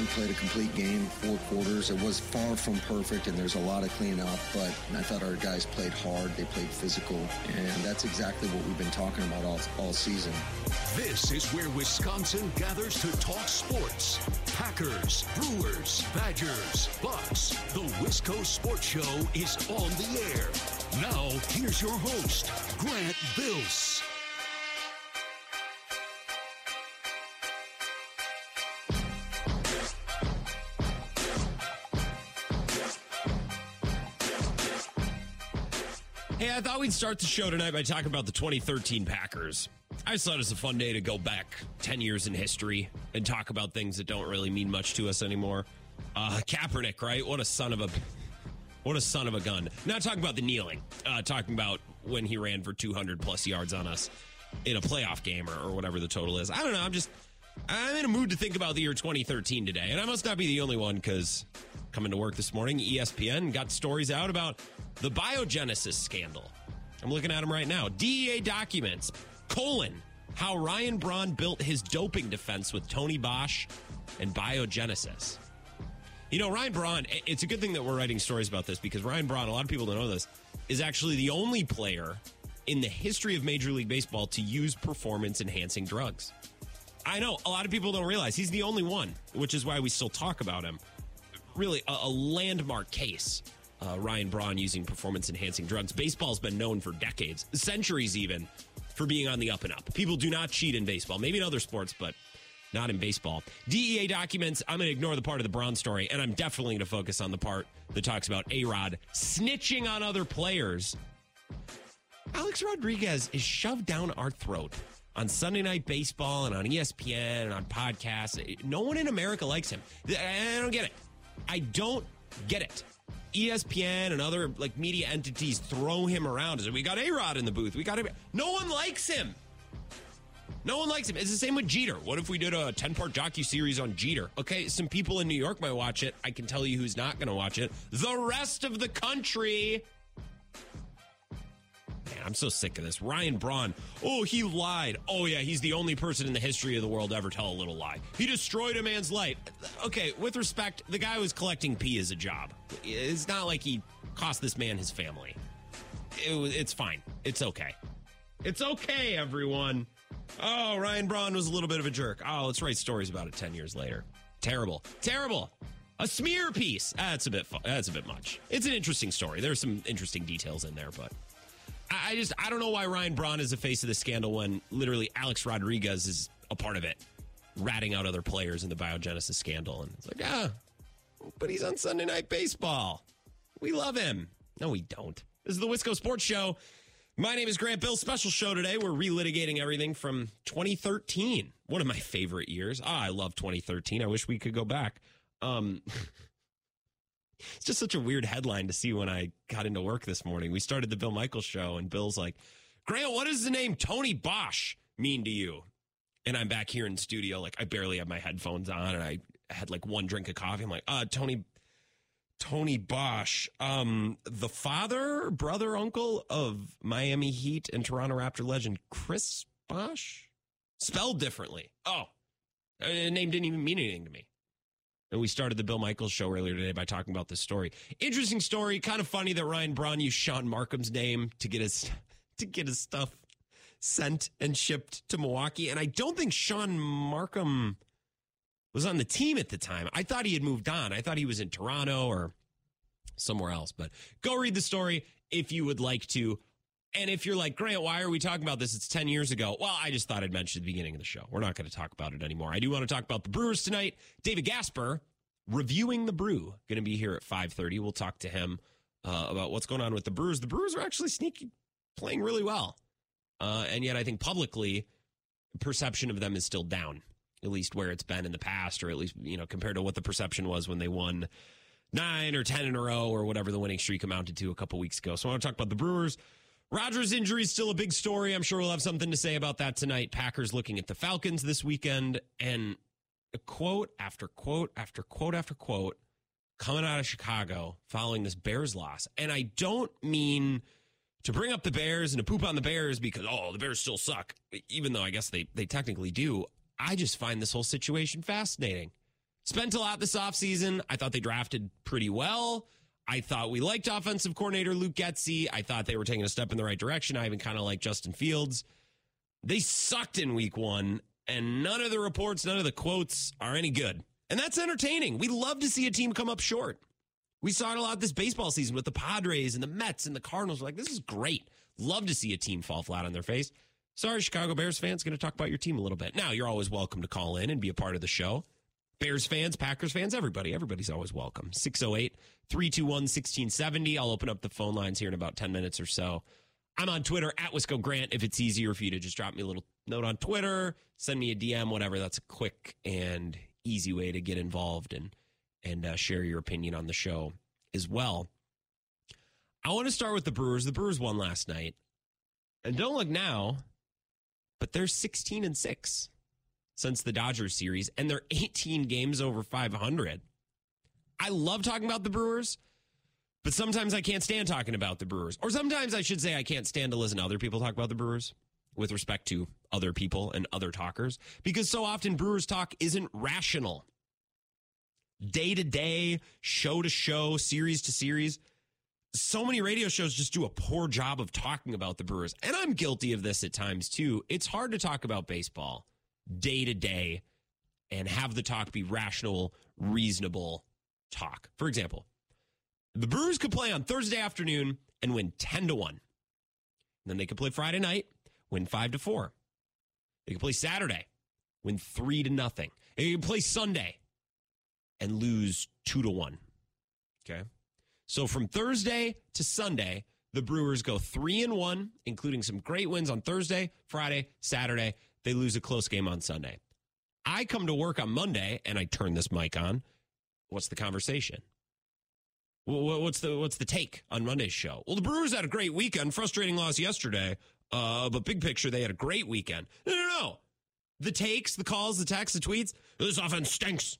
We played a complete game, four quarters. It was far from perfect, and there's a lot of cleanup, but I thought our guys played hard. They played physical, and that's exactly what we've been talking about all, all season. This is where Wisconsin gathers to talk sports. Packers, Brewers, Badgers, Bucks. The Wisco Sports Show is on the air. Now, here's your host, Grant Bills. I thought we'd start the show tonight by talking about the 2013 Packers. I just thought it was a fun day to go back 10 years in history and talk about things that don't really mean much to us anymore. Uh, Kaepernick, right? What a son of a what a son of a gun. Not talking about the kneeling, uh, talking about when he ran for 200 plus yards on us in a playoff game or, or whatever the total is. I don't know. I'm just I'm in a mood to think about the year 2013 today, and I must not be the only one because coming to work this morning, ESPN got stories out about the biogenesis scandal. I'm looking at them right now. DEA documents, colon, how Ryan Braun built his doping defense with Tony Bosch and biogenesis. You know, Ryan Braun, it's a good thing that we're writing stories about this because Ryan Braun, a lot of people don't know this, is actually the only player in the history of Major League Baseball to use performance enhancing drugs. I know a lot of people don't realize he's the only one, which is why we still talk about him. Really, a, a landmark case. Uh, Ryan Braun using performance enhancing drugs. Baseball's been known for decades, centuries even, for being on the up and up. People do not cheat in baseball, maybe in other sports, but not in baseball. DEA documents, I'm going to ignore the part of the Braun story, and I'm definitely going to focus on the part that talks about A Rod snitching on other players. Alex Rodriguez is shoved down our throat on Sunday Night Baseball and on ESPN and on podcasts. No one in America likes him. I don't get it. I don't get it. ESPN and other like media entities throw him around we got A Rod in the booth. We got him. No one likes him. No one likes him. It's the same with Jeter. What if we did a 10 part docu series on Jeter? Okay, some people in New York might watch it. I can tell you who's not going to watch it. The rest of the country. Man, I'm so sick of this. Ryan Braun. Oh, he lied. Oh, yeah, he's the only person in the history of the world to ever tell a little lie. He destroyed a man's life. Okay, with respect, the guy was collecting pee as a job. It's not like he cost this man his family. It it's fine. It's okay. It's okay, everyone. Oh, Ryan Braun was a little bit of a jerk. Oh, let's write stories about it 10 years later. Terrible. Terrible. A smear piece. That's a bit that's a bit much. It's an interesting story. There's some interesting details in there, but I just I don't know why Ryan Braun is the face of the scandal when literally Alex Rodriguez is a part of it, ratting out other players in the biogenesis scandal. And it's like, ah, but he's on Sunday Night Baseball. We love him. No, we don't. This is the Wisco Sports Show. My name is Grant Bill. Special show today. We're relitigating everything from 2013, one of my favorite years. Ah, I love 2013. I wish we could go back. Um, it's just such a weird headline to see when I got into work this morning. We started the Bill Michaels show, and Bill's like, Grant, what does the name Tony Bosch mean to you? And I'm back here in studio, like I barely have my headphones on, and I had like one drink of coffee. I'm like, uh, Tony, Tony Bosch, um, the father, brother, uncle of Miami Heat and Toronto Raptor legend Chris Bosh, spelled differently. Oh, the name didn't even mean anything to me. And we started the Bill Michaels show earlier today by talking about this story. Interesting story. Kind of funny that Ryan Braun used Shaun Marcum's name to get his to get his stuff sent and shipped to Milwaukee. And I don't think Shaun Marcum was on the team at the time. I thought he had moved on. I thought he was in Toronto or somewhere else. But go read the story if you would like to. And if you're like, Grant, why are we talking about this? It's 10 years ago. Well, I just thought I'd mention at the beginning of the show. We're not going to talk about it anymore. I do want to talk about the Brewers tonight. David Gasper reviewing the brew going to be here at 5.30 we'll talk to him uh, about what's going on with the brewers the brewers are actually sneaky playing really well uh, and yet i think publicly perception of them is still down at least where it's been in the past or at least you know compared to what the perception was when they won nine or ten in a row or whatever the winning streak amounted to a couple weeks ago so i want to talk about the brewers Rodgers' injury is still a big story. I'm sure we'll have something to say about that tonight. Packers looking at the Falcons this weekend, and quote after quote after quote after quote coming out of Chicago following this Bears loss. And I don't mean to bring up the Bears and to poop on the Bears because, oh, the Bears still suck, even though I guess they, they technically do. I just find this whole situation fascinating. Spent a lot this offseason. I thought they drafted pretty well. I thought we liked offensive coordinator Luke Getsy. I thought they were taking a step in the right direction. I even kind of like Justin Fields. They sucked in week one, and none of the reports, none of the quotes are any good. And that's entertaining. We love to see a team come up short. We saw it a lot this baseball season with the Padres and the Mets and the Cardinals. We're like, this is great. Love to see a team fall flat on their face. Sorry, Chicago Bears fans, going to talk about your team a little bit. Now, you're always welcome to call in and be a part of the show. Bears fans, Packers fans, everybody, everybody's always welcome. 608 321 1670. I'll open up the phone lines here in about 10 minutes or so. I'm on Twitter at Wisco Grant. If it's easier for you to just drop me a little note on Twitter, send me a DM, whatever. That's a quick and easy way to get involved and and uh, share your opinion on the show as well. I want to start with the Brewers. The Brewers won last night, and don't look now, but they're 16 and six since the Dodgers series, and they're 18 games over 500. I love talking about the Brewers, but sometimes I can't stand talking about the Brewers, or sometimes I should say I can't stand to listen to other people talk about the Brewers with respect to other people and other talkers because so often Brewers talk isn't rational. Day to day, show to show, series to series. So many radio shows just do a poor job of talking about the Brewers. And I'm guilty of this at times too. It's hard to talk about baseball day to day and have the talk be rational, reasonable talk. For example, the Brewers could play on Thursday afternoon and win 10 to 1. then they could play Friday night, win 5 to 4. They could play Saturday, win 3 to nothing. They could play Sunday and lose 2 to 1. Okay? So from Thursday to Sunday, the Brewers go 3 and 1, including some great wins on Thursday, Friday, Saturday. They lose a close game on Sunday. I come to work on Monday and I turn this mic on. What's the conversation? What's the what's the take on Monday's show? Well, the Brewers had a great weekend. Frustrating loss yesterday, uh, but big picture, they had a great weekend. No, no, no. The takes, the calls, the texts, the tweets. This offense stinks.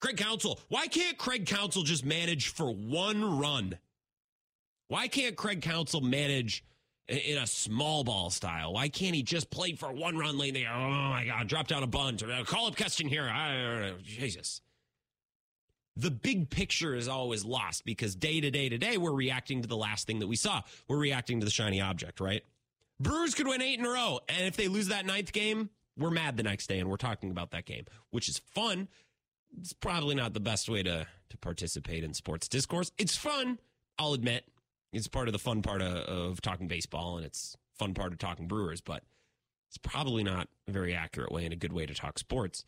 Craig Counsell. Why can't Craig Counsell just manage for one run? Why can't Craig Counsell manage in a small ball style? Why can't he just play for one run late? There? Oh my God, drop down a bunt. or uh, Call up Keston Hiura. Uh, Jesus the big picture is always lost because day to day to day, we're reacting to the last thing that we saw. We're reacting to the shiny object, right? Brewers could win eight in a row. And if they lose that ninth game, we're mad the next day and we're talking about that game, which is fun. It's probably not the best way to, to participate in sports discourse. It's fun, I'll admit. It's part of the fun part of, of talking baseball and it's fun part of talking Brewers, but it's probably not a very accurate way and a good way to talk sports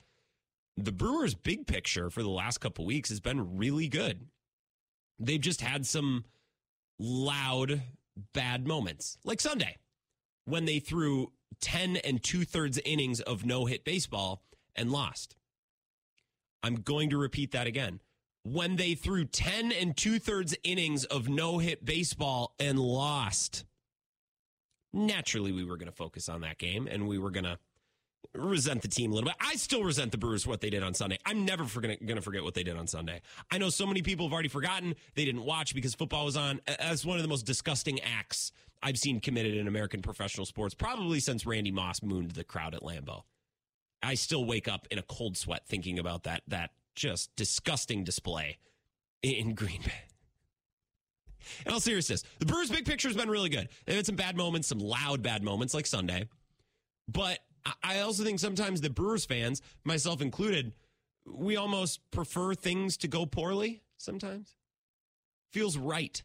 the Brewers' big picture for the last couple weeks has been really good. They've just had some loud, bad moments, like Sunday when they threw 10 and two thirds innings of no hit baseball and lost. I'm going to repeat that again. When they threw 10 and two thirds innings of no hit baseball and lost. Naturally, we were going to focus on that game and we were going to resent the team a little bit. I still resent the Brewers what they did on Sunday. I'm never going to forget what they did on Sunday. I know so many people have already forgotten. They didn't watch because football was on. As one of the most disgusting acts I've seen committed in American professional sports, probably since Randy Moss mooned the crowd at Lambeau. I still wake up in a cold sweat thinking about that that just disgusting display in Green Bay. In all seriousness, the Brewers' big picture has been really good. They've had some bad moments, some loud bad moments like Sunday, but I also think sometimes the Brewers fans, myself included, we almost prefer things to go poorly sometimes. Feels right.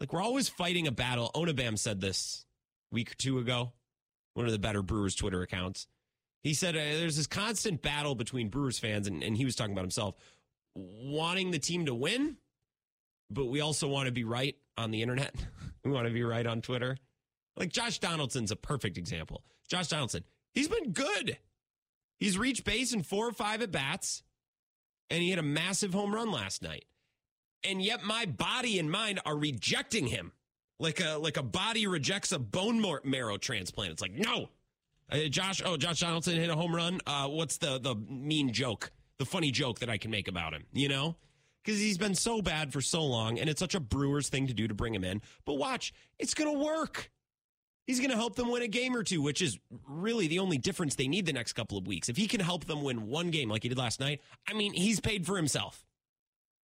Like we're always fighting a battle. Onabam said this week or two ago, one of the better Brewers Twitter accounts. He said uh, there's this constant battle between Brewers fans, and, and he was talking about himself, wanting the team to win, but we also want to be right on the internet. we want to be right on Twitter. Like Josh Donaldson's a perfect example. Josh Donaldson, he's been good. He's reached base in four or five at bats, and he had a massive home run last night. And yet my body and mind are rejecting him like a like a body rejects a bone marrow transplant. It's like no, uh, Josh. Oh, Josh Donaldson hit a home run. Uh, what's the the mean joke, the funny joke that I can make about him? You know, because he's been so bad for so long, and it's such a Brewers thing to do to bring him in. But watch, it's gonna work. He's going to help them win a game or two, which is really the only difference they need the next couple of weeks. If he can help them win one game like he did last night, I mean, he's paid for himself.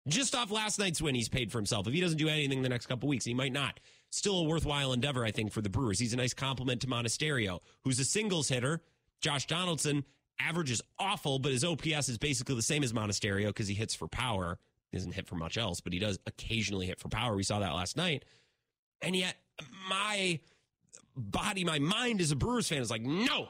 Just off last night's win, he's paid for himself. If he doesn't do anything the next couple weeks, he might not. Still a worthwhile endeavor, I think, for the Brewers. He's a nice compliment to Monasterio, who's a singles hitter. Josh Donaldson averages awful, but his OPS is basically the same as Monasterio because he hits for power. He doesn't hit for much else, but he does occasionally hit for power. We saw that last night. And yet, my body, my mind as a Brewers fan is like, no,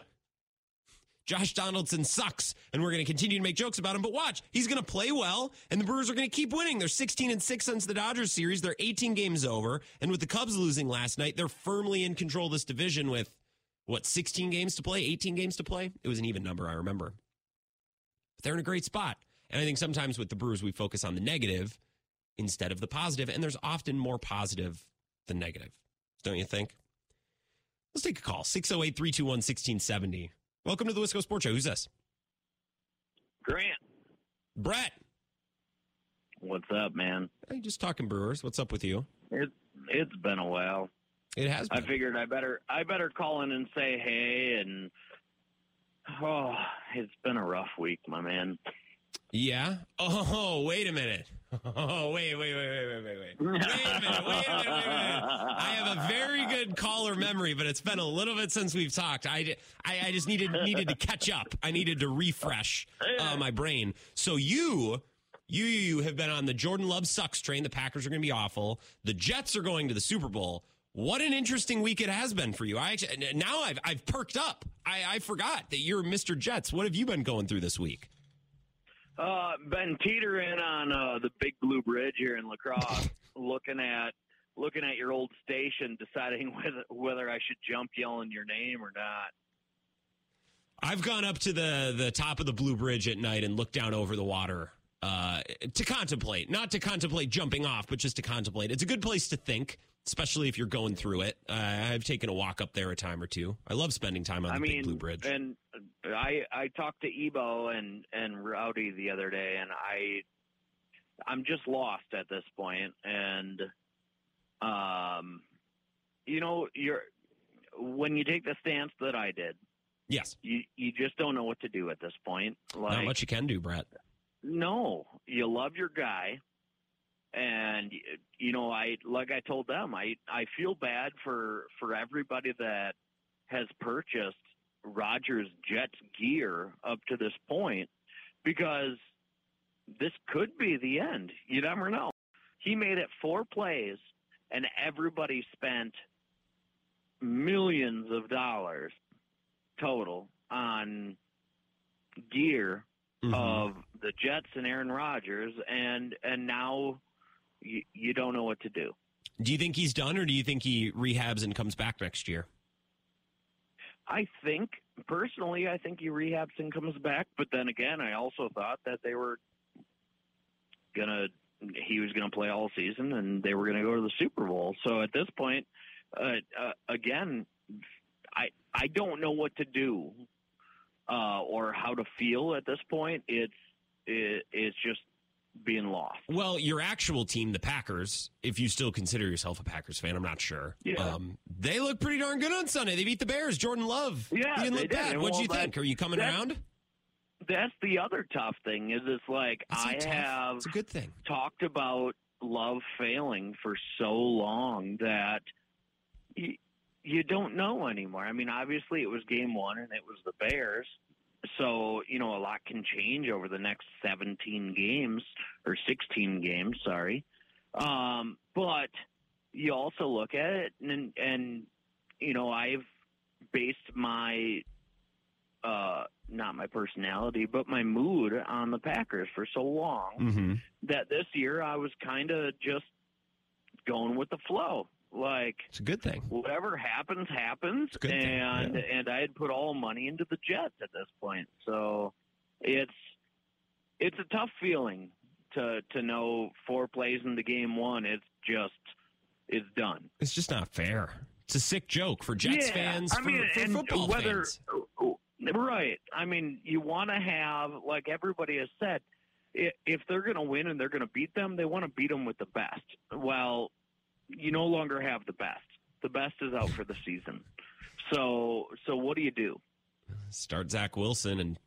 Josh Donaldson sucks, and we're going to continue to make jokes about him. But watch, he's going to play well, and the Brewers are going to keep winning. They're 16 and 6 since the Dodgers series. They're 18 games over. And with the Cubs losing last night, they're firmly in control of this division with, what, 16 games to play, 18 games to play? It was an even number, I remember. But they're in a great spot. And I think sometimes with the Brewers, we focus on the negative instead of the positive, and there's often more positive than negative. Don't you think? Let's take a call 608 321 1670. Welcome to the Wisco Sports Show. Who's this? Grant. Brett. What's up, man? Hey, just talking Brewers. What's up with you? It it's been a while. It has been. I figured I better I better call in and say hey and oh, it's been a rough week, my man. Yeah. Oh, wait a minute. Oh, wait, wait, wait, wait, wait, wait, wait. Wait a minute. Wait a minute. Wait a minute. I have a very good caller memory, but it's been a little bit since we've talked. I, I, I just needed needed to catch up. I needed to refresh uh, my brain. So you. You, you have been on the Jordan Love sucks train. The Packers are going to be awful. The Jets are going to the Super Bowl. What an interesting week it has been for you. I actually now I've I've perked up. I, I forgot that you're Mr. Jets. What have you been going through this week? Uh, been teetering on uh, the Big Blue Bridge here in La Crosse, looking at looking at your old station, deciding whether whether I should jump yelling your name or not. I've gone up to the the top of the Blue Bridge at night and looked down over the water uh, to contemplate, not to contemplate jumping off, but just to contemplate. It's a good place to think, especially if you're going through it. Uh, I've taken a walk up there a time or two. I love spending time on I the mean, Big Blue Bridge. And I I talked to Ebo and and Rowdy the other day, and I I'm just lost at this point, and um, you know, you're when you take the stance that I did, yes, you you just don't know what to do at this point. Like, not much you can do, Brett. no, you love your guy, and you know, I like I told them, I I feel bad for for everybody that has purchased Rodgers Jets gear up to this point because this could be the end. You never know. He made it four plays, and everybody spent millions of dollars total on gear Mhm. of the Jets and Aaron Rodgers, and and now you, you don't know what to do. Do you think he's done, or do you think he rehabs and comes back next year? I think personally, I think he rehabs and comes back. But then again, I also thought that they were gonna he was gonna play all season and they were gonna go to the Super Bowl. So at this point, uh, uh, again, I I don't know what to do uh, or how to feel at this point. It's it, it's just being lost. Well, your actual team, the Packers, if you still consider yourself a Packers fan, I'm not sure. Yeah. Um, they look pretty darn good on Sunday. They beat the Bears. Jordan Love. Yeah, he didn't look did. bad. What'd well, you think? Are you coming that- around? That's the other tough thing is it's like It's I tough. have It's a good thing. talked about love failing for so long that you, you don't know anymore. I mean, obviously it was game one and it was the Bears. So, you know, a lot can change over the next 17 games or 16 games, sorry. Um, but you also look at it and, and, you know, I've based my, uh, not my personality, but my mood on the Packers for so long Mm-hmm. that this year I was kind of just going with the flow. Like It's a good thing. whatever happens, happens, It's a good thing, and yeah. and I had put all money into the Jets at this point. So it's it's a tough feeling to to know four plays into game one. It's just it's done. It's just not fair. It's a sick joke for Jets Yeah, fans, I for, mean, for and football whether, fans. Right. I mean, you want to have, like everybody has said, if they're going to win and they're going to beat them, they want to beat them with the best. Well, you no longer have the best. The best is out for the season. So so what do you do? Start Zach Wilson and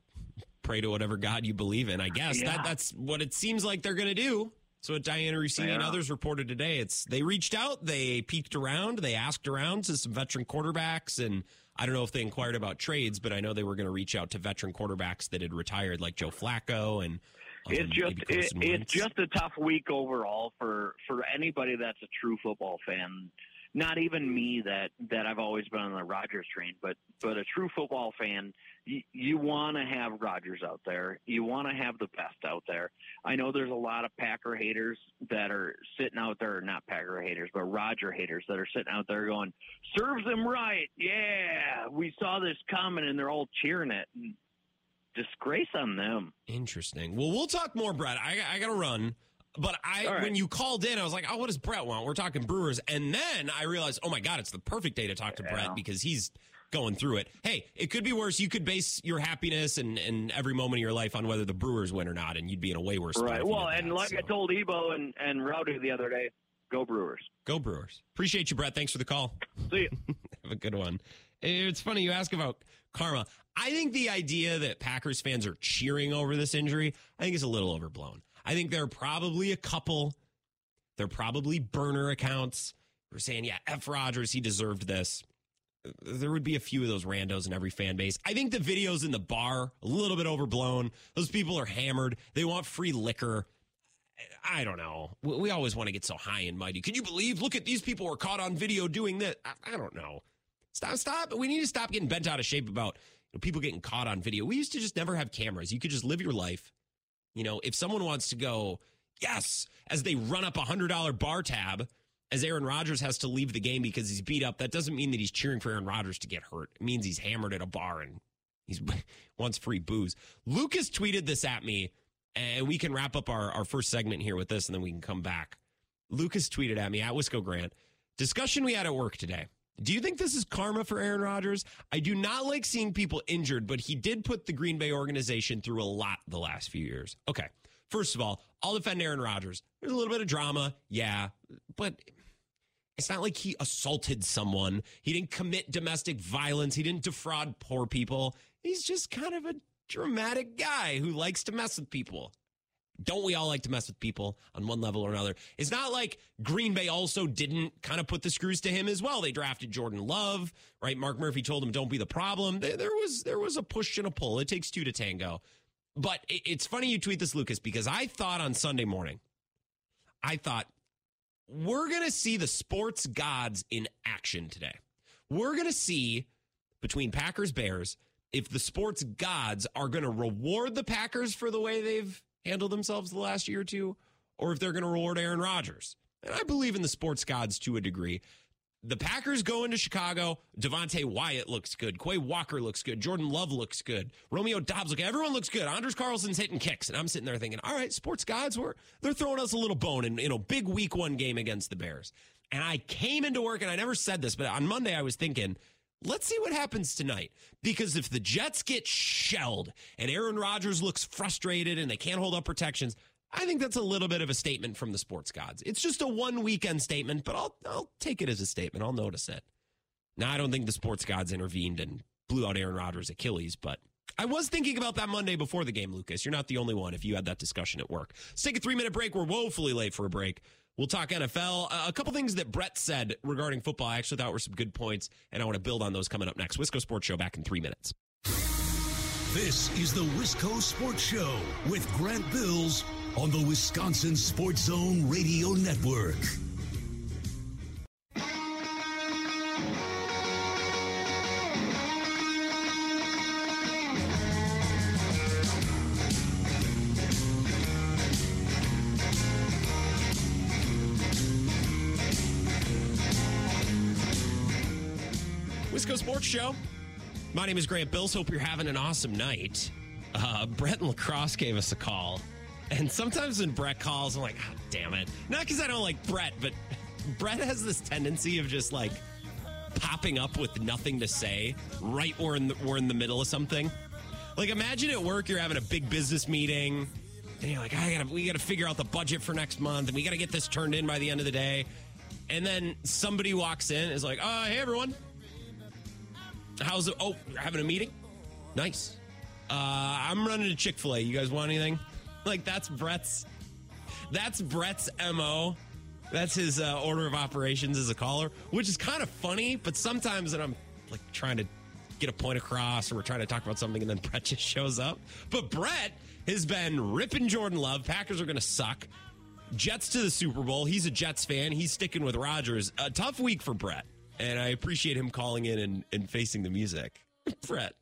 pray to whatever God you believe in. I guess Yeah. that that's what it seems like they're going to do. So what Dianna Russini and others reported today, it's they reached out, they peeked around, they asked around to some veteran quarterbacks, and I don't know if they inquired about trades, but I know they were going to reach out to veteran quarterbacks that had retired, like Joe Flacco and. It's just it, it's just a tough week overall for for anybody that's a true football fan. Not even me that that I've always been on the Rodgers train, but but a true football fan. You, you want to have Rodgers out there. You want to have the best out there. I know there's a lot of Packer haters that are sitting out there, not Packer haters, but Roger haters that are sitting out there going, "Serves them right, yeah. We saw this coming," and they're all cheering it. And disgrace on them. Interesting. Well, we'll talk more, Brett. I, I got to run. But I, right. when you called in, I was like, "Oh, what does Brett want?" We're talking Brewers, and then I realized, "Oh my God, it's the perfect day to talk to Yeah. Brett because he's going through it." Hey, it could be worse. You could base your happiness and, and every moment of your life on whether the Brewers win or not, and you'd be in a way worse. Right. Well, and that, like I told Ebo and, and Rowdy the other day, go Brewers. go Brewers. Appreciate you, Brett. Thanks for the call. See you. Have a good one. It's funny you ask about karma. I think the idea that Packers fans are cheering over this injury, I think is a little overblown. I think there are probably a couple. They're probably burner accounts who are saying, "Yeah, F. Rodgers, he deserved this." There would be a few of those randos in every fan base. I think the videos in the bar a little bit overblown. Those people are hammered. They want free liquor. I don't know. We always want to get so high and mighty. Can you believe? Look at these people were caught on video doing that. I, I don't know. Stop, stop. We need to stop getting bent out of shape about people getting caught on video. We used to just never have cameras. You could just live your life. You know, if someone wants to go, yes, as they run up a hundred dollar bar tab, as Aaron Rodgers has to leave the game because he's beat up, that doesn't mean that he's cheering for Aaron Rodgers to get hurt. It means he's hammered at a bar and he's wants free booze. Lucas tweeted this at me, and we can wrap up our, our first segment here with this, and then we can come back. Lucas tweeted at me at Wisco Grant. Discussion we had at work today. Do you think this is karma for Aaron Rodgers? I do not like seeing people injured, but he did put the Green Bay organization through a lot the last few years. Okay. First of all, I'll defend Aaron Rodgers. There's a little bit of drama, yeah, but it's not like he assaulted someone. He didn't commit domestic violence. He didn't defraud poor people. He's just kind of a dramatic guy who likes to mess with people. Don't we all like to mess with people on one level or another? It's not like Green Bay also didn't kind of put the screws to him as well. They drafted Jordan Love, right? Mark Murphy told him, "Don't be the problem." There, was there was a push and a pull. It takes two to tango. But it's funny you tweet this, Lucas, because I thought on Sunday morning, I thought we're to see the sports gods in action today. We're to see between Packers Bears if the sports gods are to reward the Packers for the way they've handled themselves the last year or two, or if they're going to reward Aaron Rodgers. And I believe in the sports gods to a degree. The Packers go into Chicago. Devonte Wyatt looks good. Quay Walker looks good. Jordan Love looks good. Romeo Doubs look. Everyone looks good. Anders Carlson's hitting kicks, and I'm sitting there thinking, all right, sports gods, were they're throwing us a little bone in you know big week one game against the Bears. And I came into work, and I never said this, but on Monday I was thinking, let's see what happens tonight. Because if the Jets get shelled and Aaron Rodgers looks frustrated and they can't hold up protections, I think that's a little bit of a statement from the sports gods. It's just a one weekend statement, but I'll I'll take it as a statement. I'll notice it. Now I don't think the sports gods intervened and blew out Aaron Rodgers' Achilles, but I was thinking about that Monday before the game, Lucas. You're not the only one if you had that discussion at work. Let's take a three minute break. We're woefully late for a break. We'll talk NFL. Uh, a couple things that Brett said regarding football I actually thought were some good points, and I want to build on those coming up next. Wisco Sports Show back in three minutes. This is the Wisco Sports Show with Grant Bills on the Wisconsin Sports Zone Radio Network. Wisco Sports Show. My name is Grant Bills. Hope you're having an awesome night. Uh, Brett and La Crosse gave us a call. And sometimes when Brett calls, I'm like, oh, damn it. Not because I don't like Brett, but Brett has this tendency of just like popping up with nothing to say right where in the, we're in the middle of something. Like imagine at work you're having a big business meeting and you're like, I gotta we gotta figure out the budget for next month and we gotta get this turned in by the end of the day. And then somebody walks in, is like, "Oh, hey everyone, how's it? Oh, you're having a meeting? Nice. Uh, I'm running to Chick Fil A. You guys want anything? Like that's Brett's. That's Brett's mo. That's his uh, order of operations as a caller, which is kind of funny. But sometimes when I'm like trying to get a point across, or we're trying to talk about something, and then Brett just shows up. But Brett has been ripping Jordan Love. Packers are going to suck. Jets to the Super Bowl. He's a Jets fan. He's sticking with Rodgers. A tough week for Brett, and I appreciate him calling in and, and facing the music. Brett.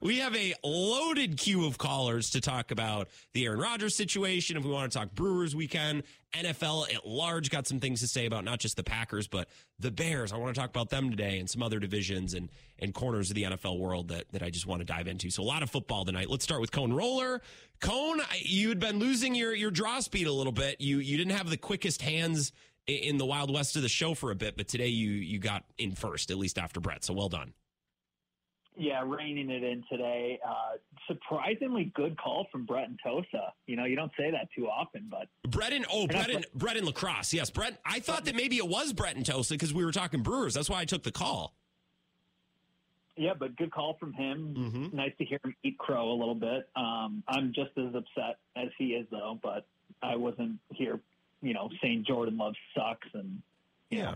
We have a loaded queue of callers to talk about the Aaron Rodgers situation. If we want to talk Brewers weekend, NFL at large got some things to say about not just the Packers, but the Bears. I want to talk about them today and some other divisions and, and corners of the NFL world that, that I just want to dive into. So a lot of football tonight. Let's start with Cone Roller. Cone, you had been losing your, your draw speed a little bit. You, you didn't have the quickest hands in the Wild West of the show for a bit, but today you, you got in first, at least after Brett. So well done. Yeah, reining it in today. Uh, surprisingly good call from Brett and Tosa. You know, you don't say that too often, but Brett and oh, Brett and, Brett and La Crosse. Yes, Brett. I thought that maybe it was Brett and Tosa because we were talking Brewers. That's why I took the call. Yeah, but good call from him. Mm-hmm. Nice to hear him eat crow a little bit. Um, I'm just as upset as he is, though. But I wasn't here, you know, saying Jordan Love sucks and yeah, know,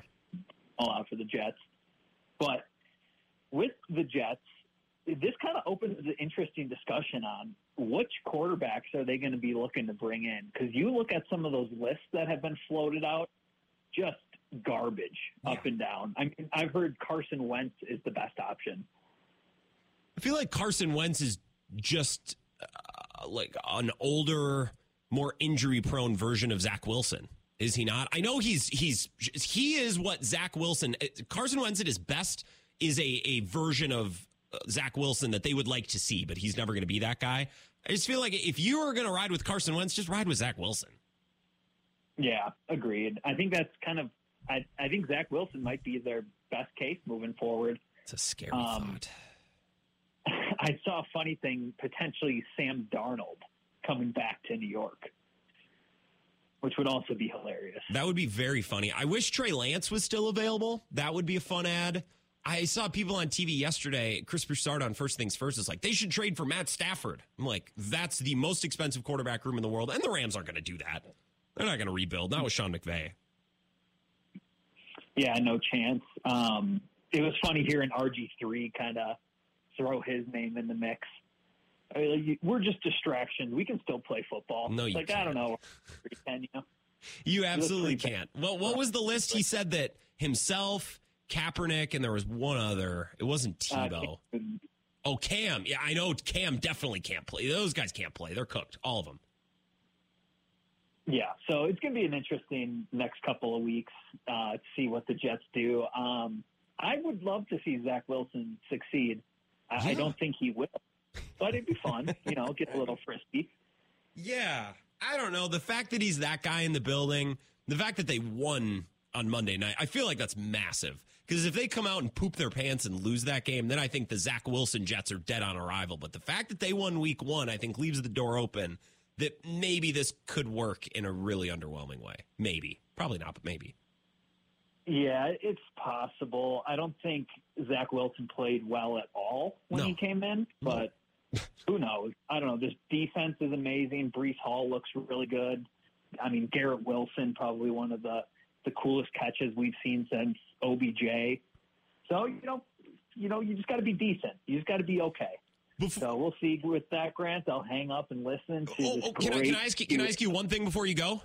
all out for the Jets. But with the Jets, this kind of opens an interesting discussion on which quarterbacks are they going to be looking to bring in? Because you look at some of those lists that have been floated out, just garbage yeah. up and down. I mean, I've heard Carson Wentz is the best option. I feel like Carson Wentz is just uh, like an older, more injury-prone version of Zach Wilson. Is he not? I know he's he's he is what Zach Wilson. Uh, Carson Wentz at his best is a a version of uh, Zach Wilson that they would like to see, but he's never going to be that guy. I just feel like if you are going to ride with Carson Wentz, just ride with Zach Wilson. Yeah, agreed. I think that's kind of. I, I think Zach Wilson might be their best case moving forward. It's a scary um, thought. I saw a funny thing potentially Sam Darnold coming back to New York, which would also be hilarious. That would be very funny. I wish Trey Lance was still available. That would be a fun ad. I saw people on TV yesterday. Chris Broussard on First Things First is like they should trade for Matt Stafford. I'm like, that's the most expensive quarterback room in the world, and the Rams aren't going to do that. They're not going to rebuild. Not with Sean McVay. Yeah, no chance. Um, it was funny hearing RG three kind of throw his name in the mix. I mean, we're just distractions. We can still play football. No, you like can't. I don't know. You? You absolutely can't. Well, what was the list? He said that himself Kaepernick, and there was one other. It wasn't Tebow. Uh, oh, Cam. Yeah, I know Cam definitely can't play. Those guys can't play. They're cooked, all of them. Yeah, so it's going to be an interesting next couple of weeks uh, to see what the Jets do. Um, I would love to see Zach Wilson succeed. Yeah. I don't think he will, but it'd be fun. you know, get a little frisky. Yeah, I don't know. The fact that he's that guy in the building, the fact that they won on Monday night, I feel like that's massive. Because if they come out and poop their pants and lose that game, then I think the Zach Wilson Jets are dead on arrival. But the fact that they won week one, I think leaves the door open that maybe this could work in a really underwhelming way. Maybe. Probably not, but maybe. Yeah, it's possible. I don't think Zach Wilson played well at all when no. he came in, but. Who knows? I don't know. This defense is amazing. Breece Hall looks really good. I mean, Garrett Wilson, probably one of the the coolest catches we've seen since OBJ. So you know, you know, you just got to be decent. You just got to be okay. Before, so we'll see with that, Grant. I'll hang up and listen to oh, oh, can, I, can, I, ask you? Can I ask you one thing before you go?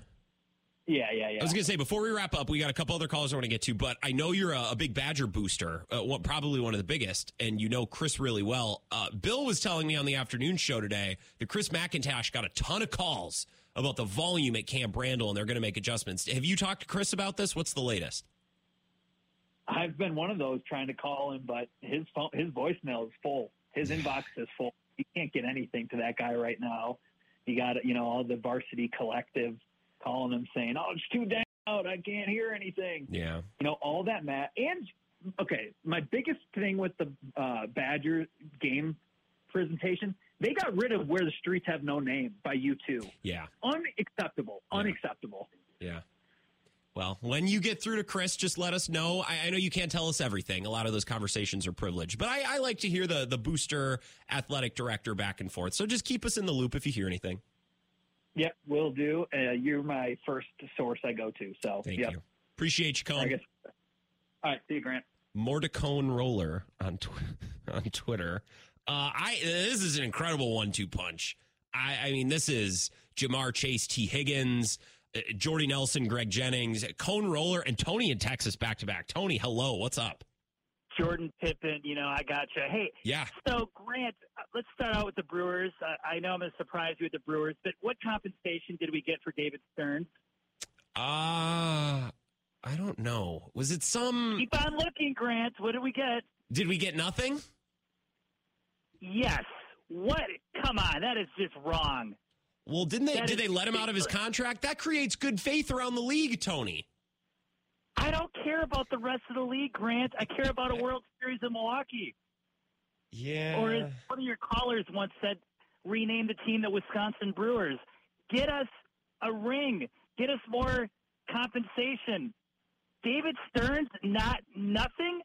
Yeah, yeah, yeah. I was going to say before we wrap up, we got a couple other calls I want to get to, but I know you're a, a big Badger booster, uh, what, probably one of the biggest, and you know Chris really well. Uh, Bill was telling me on the afternoon show today that Chris McIntosh got a ton of calls about the volume at Camp Randall, and they're going to make adjustments. Have you talked to Chris about this? What's the latest? I've been one of those trying to call him, but his phone, his voicemail is full. His inbox is full. You can't get anything to that guy right now. You got you know all the varsity collective calling them saying, "Oh, it's too damn out. I can't hear anything." Yeah, you know all that, Matt. And okay, my biggest thing with the uh, Badger game presentation they got rid of where the streets have no name by U2. Yeah. Unacceptable. Unacceptable. Yeah. Well, when you get through to Chris, just let us know. I, I, know you can't tell us everything. A lot of those conversations are privileged, but I, I like to hear the the booster athletic director back and forth. So just keep us in the loop if you hear anything. Yep, will do. Uh, you're my first source I go to. So thank yep. you. Appreciate you, Cone. All right, see you, Grant. More to Cone Roller on tw- on Twitter. Uh, I this is an incredible one-two punch. I, I mean, this is Ja'Marr Chase, Tee Higgins. Uh, Jordy Nelson, Greg Jennings, Cone Roller, and Tony in Texas back to back. Tony, hello, what's up? Jordan Pippen, you know, I got you. Hey, yeah. So Grant, uh, let's start out with the Brewers. I know I'm going to surprise you with the Brewers, but what compensation did we get for David Stearns? Ah, uh, I don't know. Was it some? Keep on looking, Grant. What did we get? Did we get nothing? Yes. What? Come on, that is just wrong. Well, didn't they? That did they let him out of his contract? That creates good faith around the league, Tony. I don't care about the rest of the league, Grant. I care about a World Series in Milwaukee. Yeah. Or as one of your callers once said, rename the team the Wisconsin Brewers. Get us a ring. Get us more compensation. David Stearns, not nothing.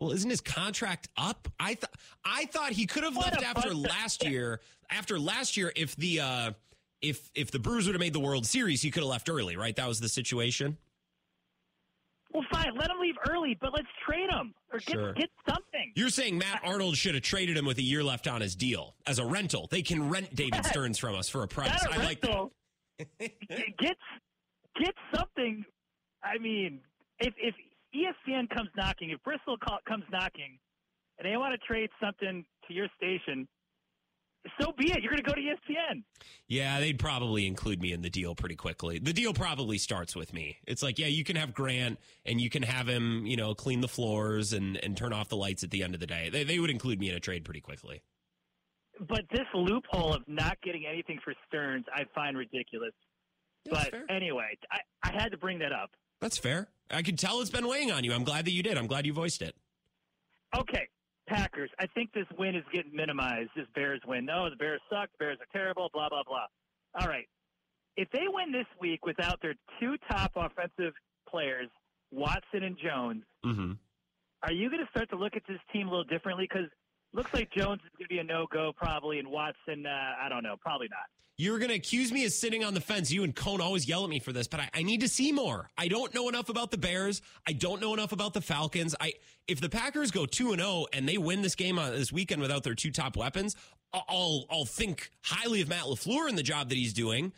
Well, isn't his contract up? I thought I thought he could have left after last year. After last year, if the uh, if if the Brewers would have made the World Series, he could have left early, right? That was the situation. Well, fine. Let him leave early, but let's trade him or get, sure. get something. You're saying Matt Arnold should have traded him with a year left on his deal as a rental. They can rent David Stearns from us for a price. I like that. get get something. I mean, if if ESPN comes knocking, if Bristol comes knocking, and they want to trade something to your station, so be it. You're going to go to ESPN. Yeah, they'd probably include me in the deal pretty quickly. The deal probably starts with me. It's like, yeah, you can have Grant and you can have him, you know, clean the floors and, and turn off the lights at the end of the day. They, they would include me in a trade pretty quickly. But this loophole of not getting anything for Stearns, I find ridiculous. That's but fair. anyway, I, I had to bring that up. That's fair. I could tell it's been weighing on you. I'm glad that you did. I'm glad you voiced it. Okay, Packers. I think this win is getting minimized. This Bears win. No, the Bears suck. The Bears are terrible. Blah blah blah. All right. If they win this week without their two top offensive players, Watson and Jones, mm-hmm. are you going to start to look at this team a little differently? Because looks like Jones is going to be a no go probably, and Watson, uh, I don't know, probably not. You're going to accuse me of sitting on the fence. You and Cone always yell at me for this, but I, I, need to see more. I don't know enough about the Bears. I don't know enough about the Falcons. I if the Packers go two and zero oh and they win this game on this weekend without their two top weapons, I'll I'll think highly of Matt LaFleur and the job that he's doing.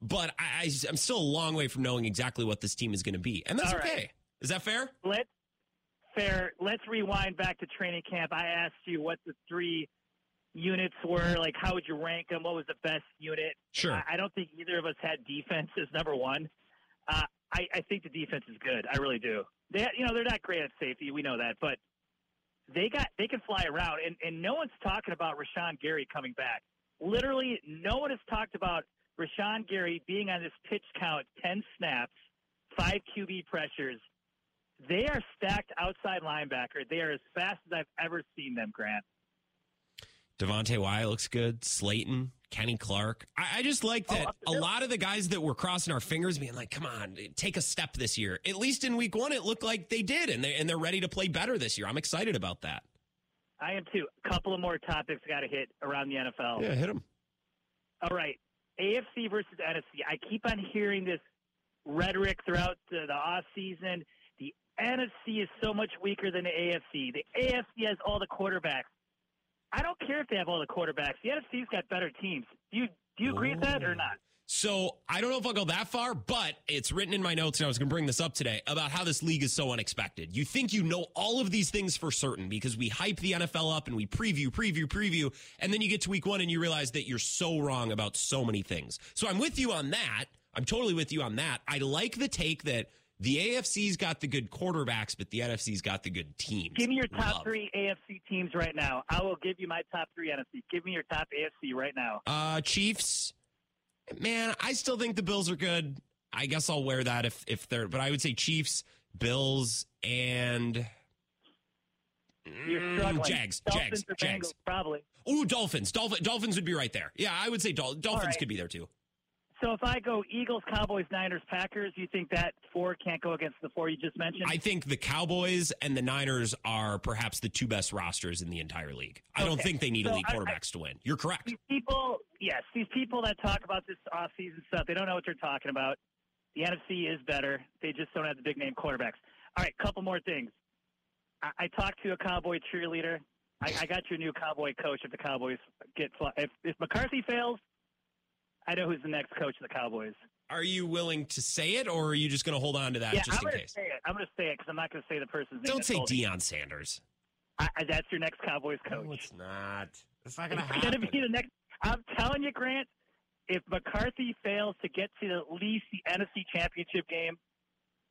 But I, I am still a long way from knowing exactly what this team is going to be, and that's okay. Is that fair? Let's fair. Let's rewind back to training camp. I asked you what the three units were? Like, how would you rank them? What was the best unit? Sure. I, I don't think either of us had defense as number one. Uh, I, I think the defense is good. I really do. They, you know, they're not great at safety. We know that, but they got they can fly around, and and no one's talking about Rashan Gary coming back. Literally, no one has talked about Rashan Gary being on this pitch count, ten snaps, five QB pressures. They are stacked outside linebacker. They are as fast as I've ever seen them, Grant. Devonte Wyatt looks good. Slaton, Kenny Clark. I, I just like that oh, a lot of the guys that were crossing our fingers, being like, "Come on, take a step this year." At least in Week One, it looked like they did, and they and they're ready to play better this year. I'm excited about that. I am too. A couple of more topics got to hit around the NFL. Yeah, hit them. All right, AFC versus NFC. I keep on hearing this rhetoric throughout the, the off season. The NFC is so much weaker than the AFC. The AFC has all the quarterbacks. I don't care if they have all the quarterbacks. The NFC's got better teams. Do you do you agree with that or not? So I don't know if I'll go that far, but it's written in my notes, and I was going to bring this up today about how this league is so unexpected. You think you know all of these things for certain because we hype the NFL up and we preview, preview, preview, and then you get to week one and you realize that you're so wrong about so many things. So I'm with you on that. I'm totally with you on that. I like the take that the AFC's got the good quarterbacks, but the NFC's got the good teams. Give me your top Love. three AFC teams right now. I will give you my top three NFC. Give me your top AFC right now. Uh, Chiefs. Man, I still think the Bills are good. I guess I'll wear that if if they're. But I would say Chiefs, Bills, and. You're mm, struggling. Jags, Dolphins Jags, Jags. Bengals, probably. Ooh, Dolphins. Dolphins. Dolphins would be right there. Yeah, I would say Dol- Dolphins right. could be there too. So if I go Eagles, Cowboys, Niners, Packers, you think that four can't go against the four you just mentioned? I think the Cowboys and the Niners are perhaps the two best rosters in the entire league. I don't think they need So elite I- quarterbacks to win. You're correct. these people, yes, these people that talk about this off-season stuff, they don't know what they're talking about. The NFC is better. They just don't have the big name quarterbacks. All right, couple more things. I, I talked to a Cowboy cheerleader. I, I got your new Cowboy coach if the Cowboys get if if McCarthy fails. I know who's the next coach of the Cowboys. Are you willing to say it, or are you just going to hold on to that yeah, just I'm in gonna case? say it. I'm going to say it because I'm not going to say the person's name. Don't say. Deion Sanders. I, I, that's your next Cowboys coach. No, it's not. It's not going to happen. going to be the next. I'm telling you, Grant. If McCarthy fails to get to at least the NFC Championship game,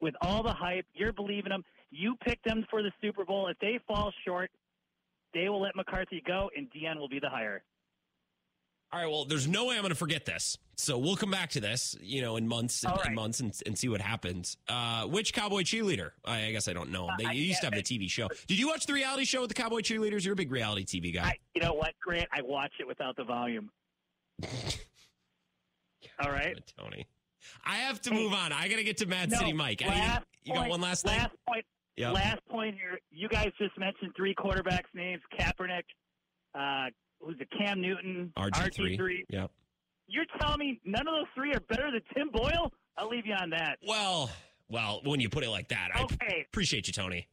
with all the hype, you're believing them. You picked them for the Super Bowl. If they fall short, they will let McCarthy go, and Deion will be the hire. All right. Well, there's no way I'm going to forget this. So we'll come back to this, you know, in months and, right. and months and, and see what happens. Uh, which cowboy cheerleader? I, I guess I don't know. They, you used to have the TV show. Did you watch the reality show with the cowboy cheerleaders? You're a big reality TV guy. I, you know what, Grant? I watch it without the volume. all right. Tony. I have to move on. I got to get to Mad No, City Mike. Last you got point- one last thing? Last point. Yep. Last point here. You guys just mentioned three quarterbacks' names: Kaepernick, uh, who's it? Cam Newton, RG3. RG3. Yep. You're telling me none of those three are better than Tim Boyle? I'll leave you on that. Well, well, when you put it like that, I Okay. appreciate you, Tony.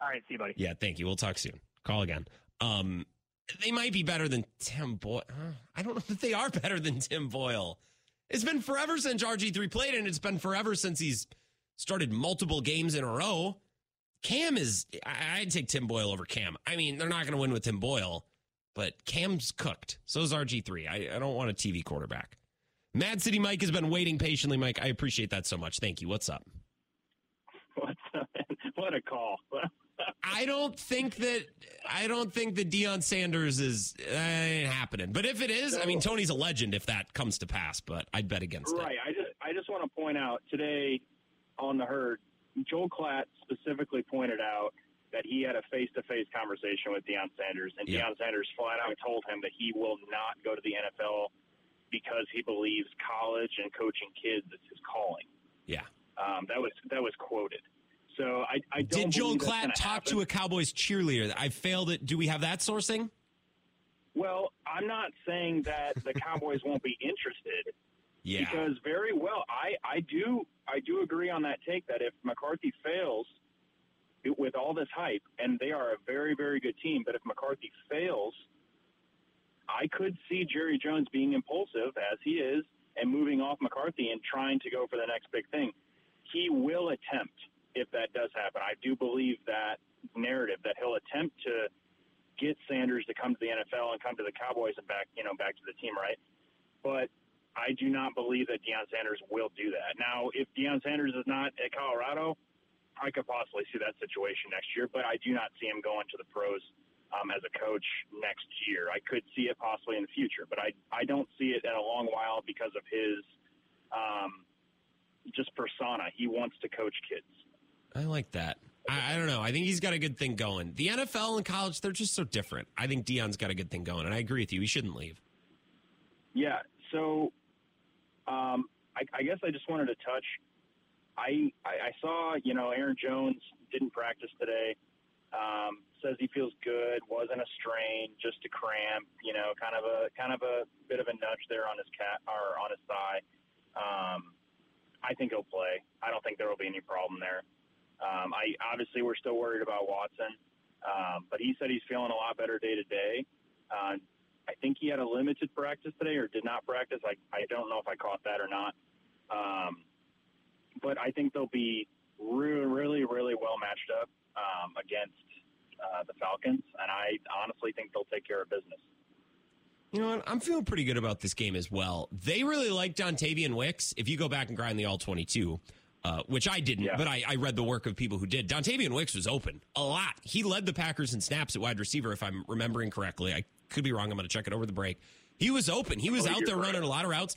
All right, see you, buddy. Yeah, thank you. We'll talk soon. Call again. Um, they might be better than Tim Boyle. Huh? I don't know that they are better than Tim Boyle. It's been forever since RG3 played, and it's been forever since he's started multiple games in a row. Cam is, I'd take Tim Boyle over Cam. I mean, they're not going to win with Tim Boyle, but Cam's cooked. So is RG3. I, I don't want a TV quarterback. Mad City Mike has been waiting patiently, Mike. I appreciate that so much. Thank you. What's up? What's up. What a call. I don't think that I don't think that Deion Sanders is uh, happening. But if it is, I mean Tony's a legend if that comes to pass. But I'd bet against it. right. I just I just want to point out today on the herd, Joel Klatt specifically pointed out that he had a face to face conversation with Deion Sanders, and Yeah. Deion Sanders flat out told him that he will not go to the NFL because he believes college and coaching kids is his calling. Yeah. Um, that was that was quoted. So I, I don't Did Joel Klatt talk happen. to a Cowboys cheerleader? I failed it. Do we have that sourcing? Well, I'm not saying that the Cowboys won't be interested. Yeah. Because very well, I, I do I do agree on that take that if McCarthy fails with all this hype, and they are a very very good team, but if McCarthy fails, I could see Jerry Jones being impulsive as he is and moving off McCarthy and trying to go for the next big thing. He will attempt if that does happen. I do believe that narrative that he'll attempt to get Sanders to come to the NFL and come to the Cowboys and back, you know, back to the team, right? But I do not believe that Deion Sanders will do that. Now, if Deion Sanders is not at Colorado, I could possibly see that situation next year, but I do not see him going to the pros um, as a coach next year. I could see it possibly in the future, but I I don't see it in a long while because of his um, just persona. He wants to coach kids. I like that. I, I don't know. I think he's got a good thing going. The NFL and college, they're just so different. I think Deion's got a good thing going, and I agree with you. He shouldn't leave. Yeah. So, um, I, I guess I just wanted to touch. I, I saw you know Aaron Jones didn't practice today. Um, says he feels good. Wasn't a strain, just a cramp. You know, kind of a kind of a bit of a nudge there on his cat or on his thigh. Um, I think he'll play. I don't think there will be any problem there. Um, I obviously we're still worried about Watson, um, but he said he's feeling a lot better day to day. Uh, I think he had a limited practice today or did not practice. I, I don't know if I caught that or not. Um, but I think they'll be really, really, really well matched up um, against uh, the Falcons. And I honestly think they'll take care of business. You know what? I'm feeling pretty good about this game as well. They really liked Dontayvion Wicks. If you go back and grind the all 22, uh, which I didn't, Yeah. but I, I read the work of people who did. Dontayvion Wicks was open a lot. He led the Packers in snaps at wide receiver, if I'm remembering correctly. I could be wrong. I'm going to check it over the break. He was open. He was Oh, out there right. running a lot of routes.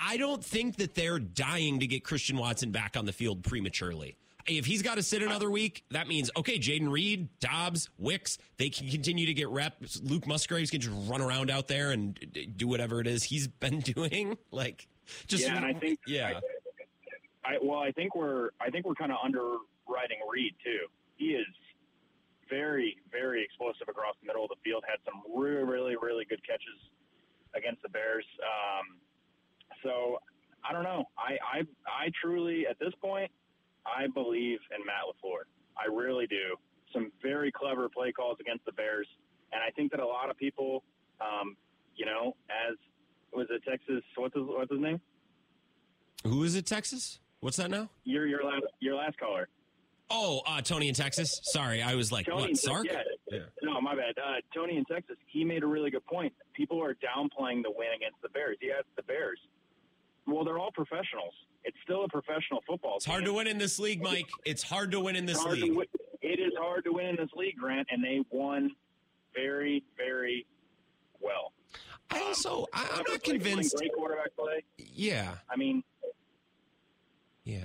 I don't think that they're dying to get Christian Watson back on the field prematurely. if he's got to sit another week, that means okay, Jayden Reed, Doubs, Wicks, they can continue to get reps. Luke Musgraves can just run around out there and do whatever it is he's been doing. Like, just yeah, and I think yeah. I, I well, I think we're I think we're kind of underwriting Reed too. He is very very explosive across the middle of the field. Had some really really really good catches against the Bears. Um, so I don't know. I, I I truly at this point I believe in Matt LaFleur. I really do. Some very clever play calls against the Bears, and I think that a lot of people, um, you know, as was it Texas? What's his, what's his name? Who is it? Texas? What's that now? Your your last your last caller. Oh, uh, Tony in Texas. Sorry, I was like, Tony what? Sark? Yeah. yeah. No, my bad. Uh, Tony in Texas. He made a really good point. People are downplaying the win against the Bears. Yeah, it's the Bears. Well, they're all professionals. It's still a professional football. It's hard to win in this league, Mike. It's hard to win in this league. win- It is hard to win in this league, Grant, and they won very, very well. I also, I, I'm not convinced. Great quarterback play. Yeah, I mean, yeah.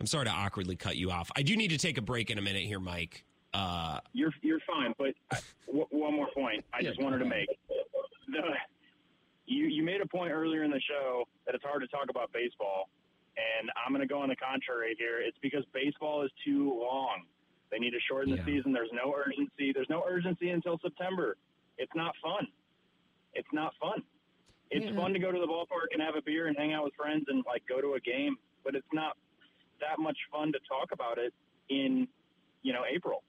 I'm sorry to awkwardly cut you off. I do need to take a break in a minute here, Mike. Uh, you're you're fine. But uh, w- one more point I just wanted to make. The, you you made a point earlier in the show that it's hard to talk about baseball, and I'm going to go on the contrary here. It's because baseball is too long. They need to shorten Yeah. the season. There's no urgency. There's no urgency until September. It's not fun. It's not fun. It's fun to go to the ballpark and have a beer and hang out with friends and like go to a game, but it's not that much fun to talk about it in you know April.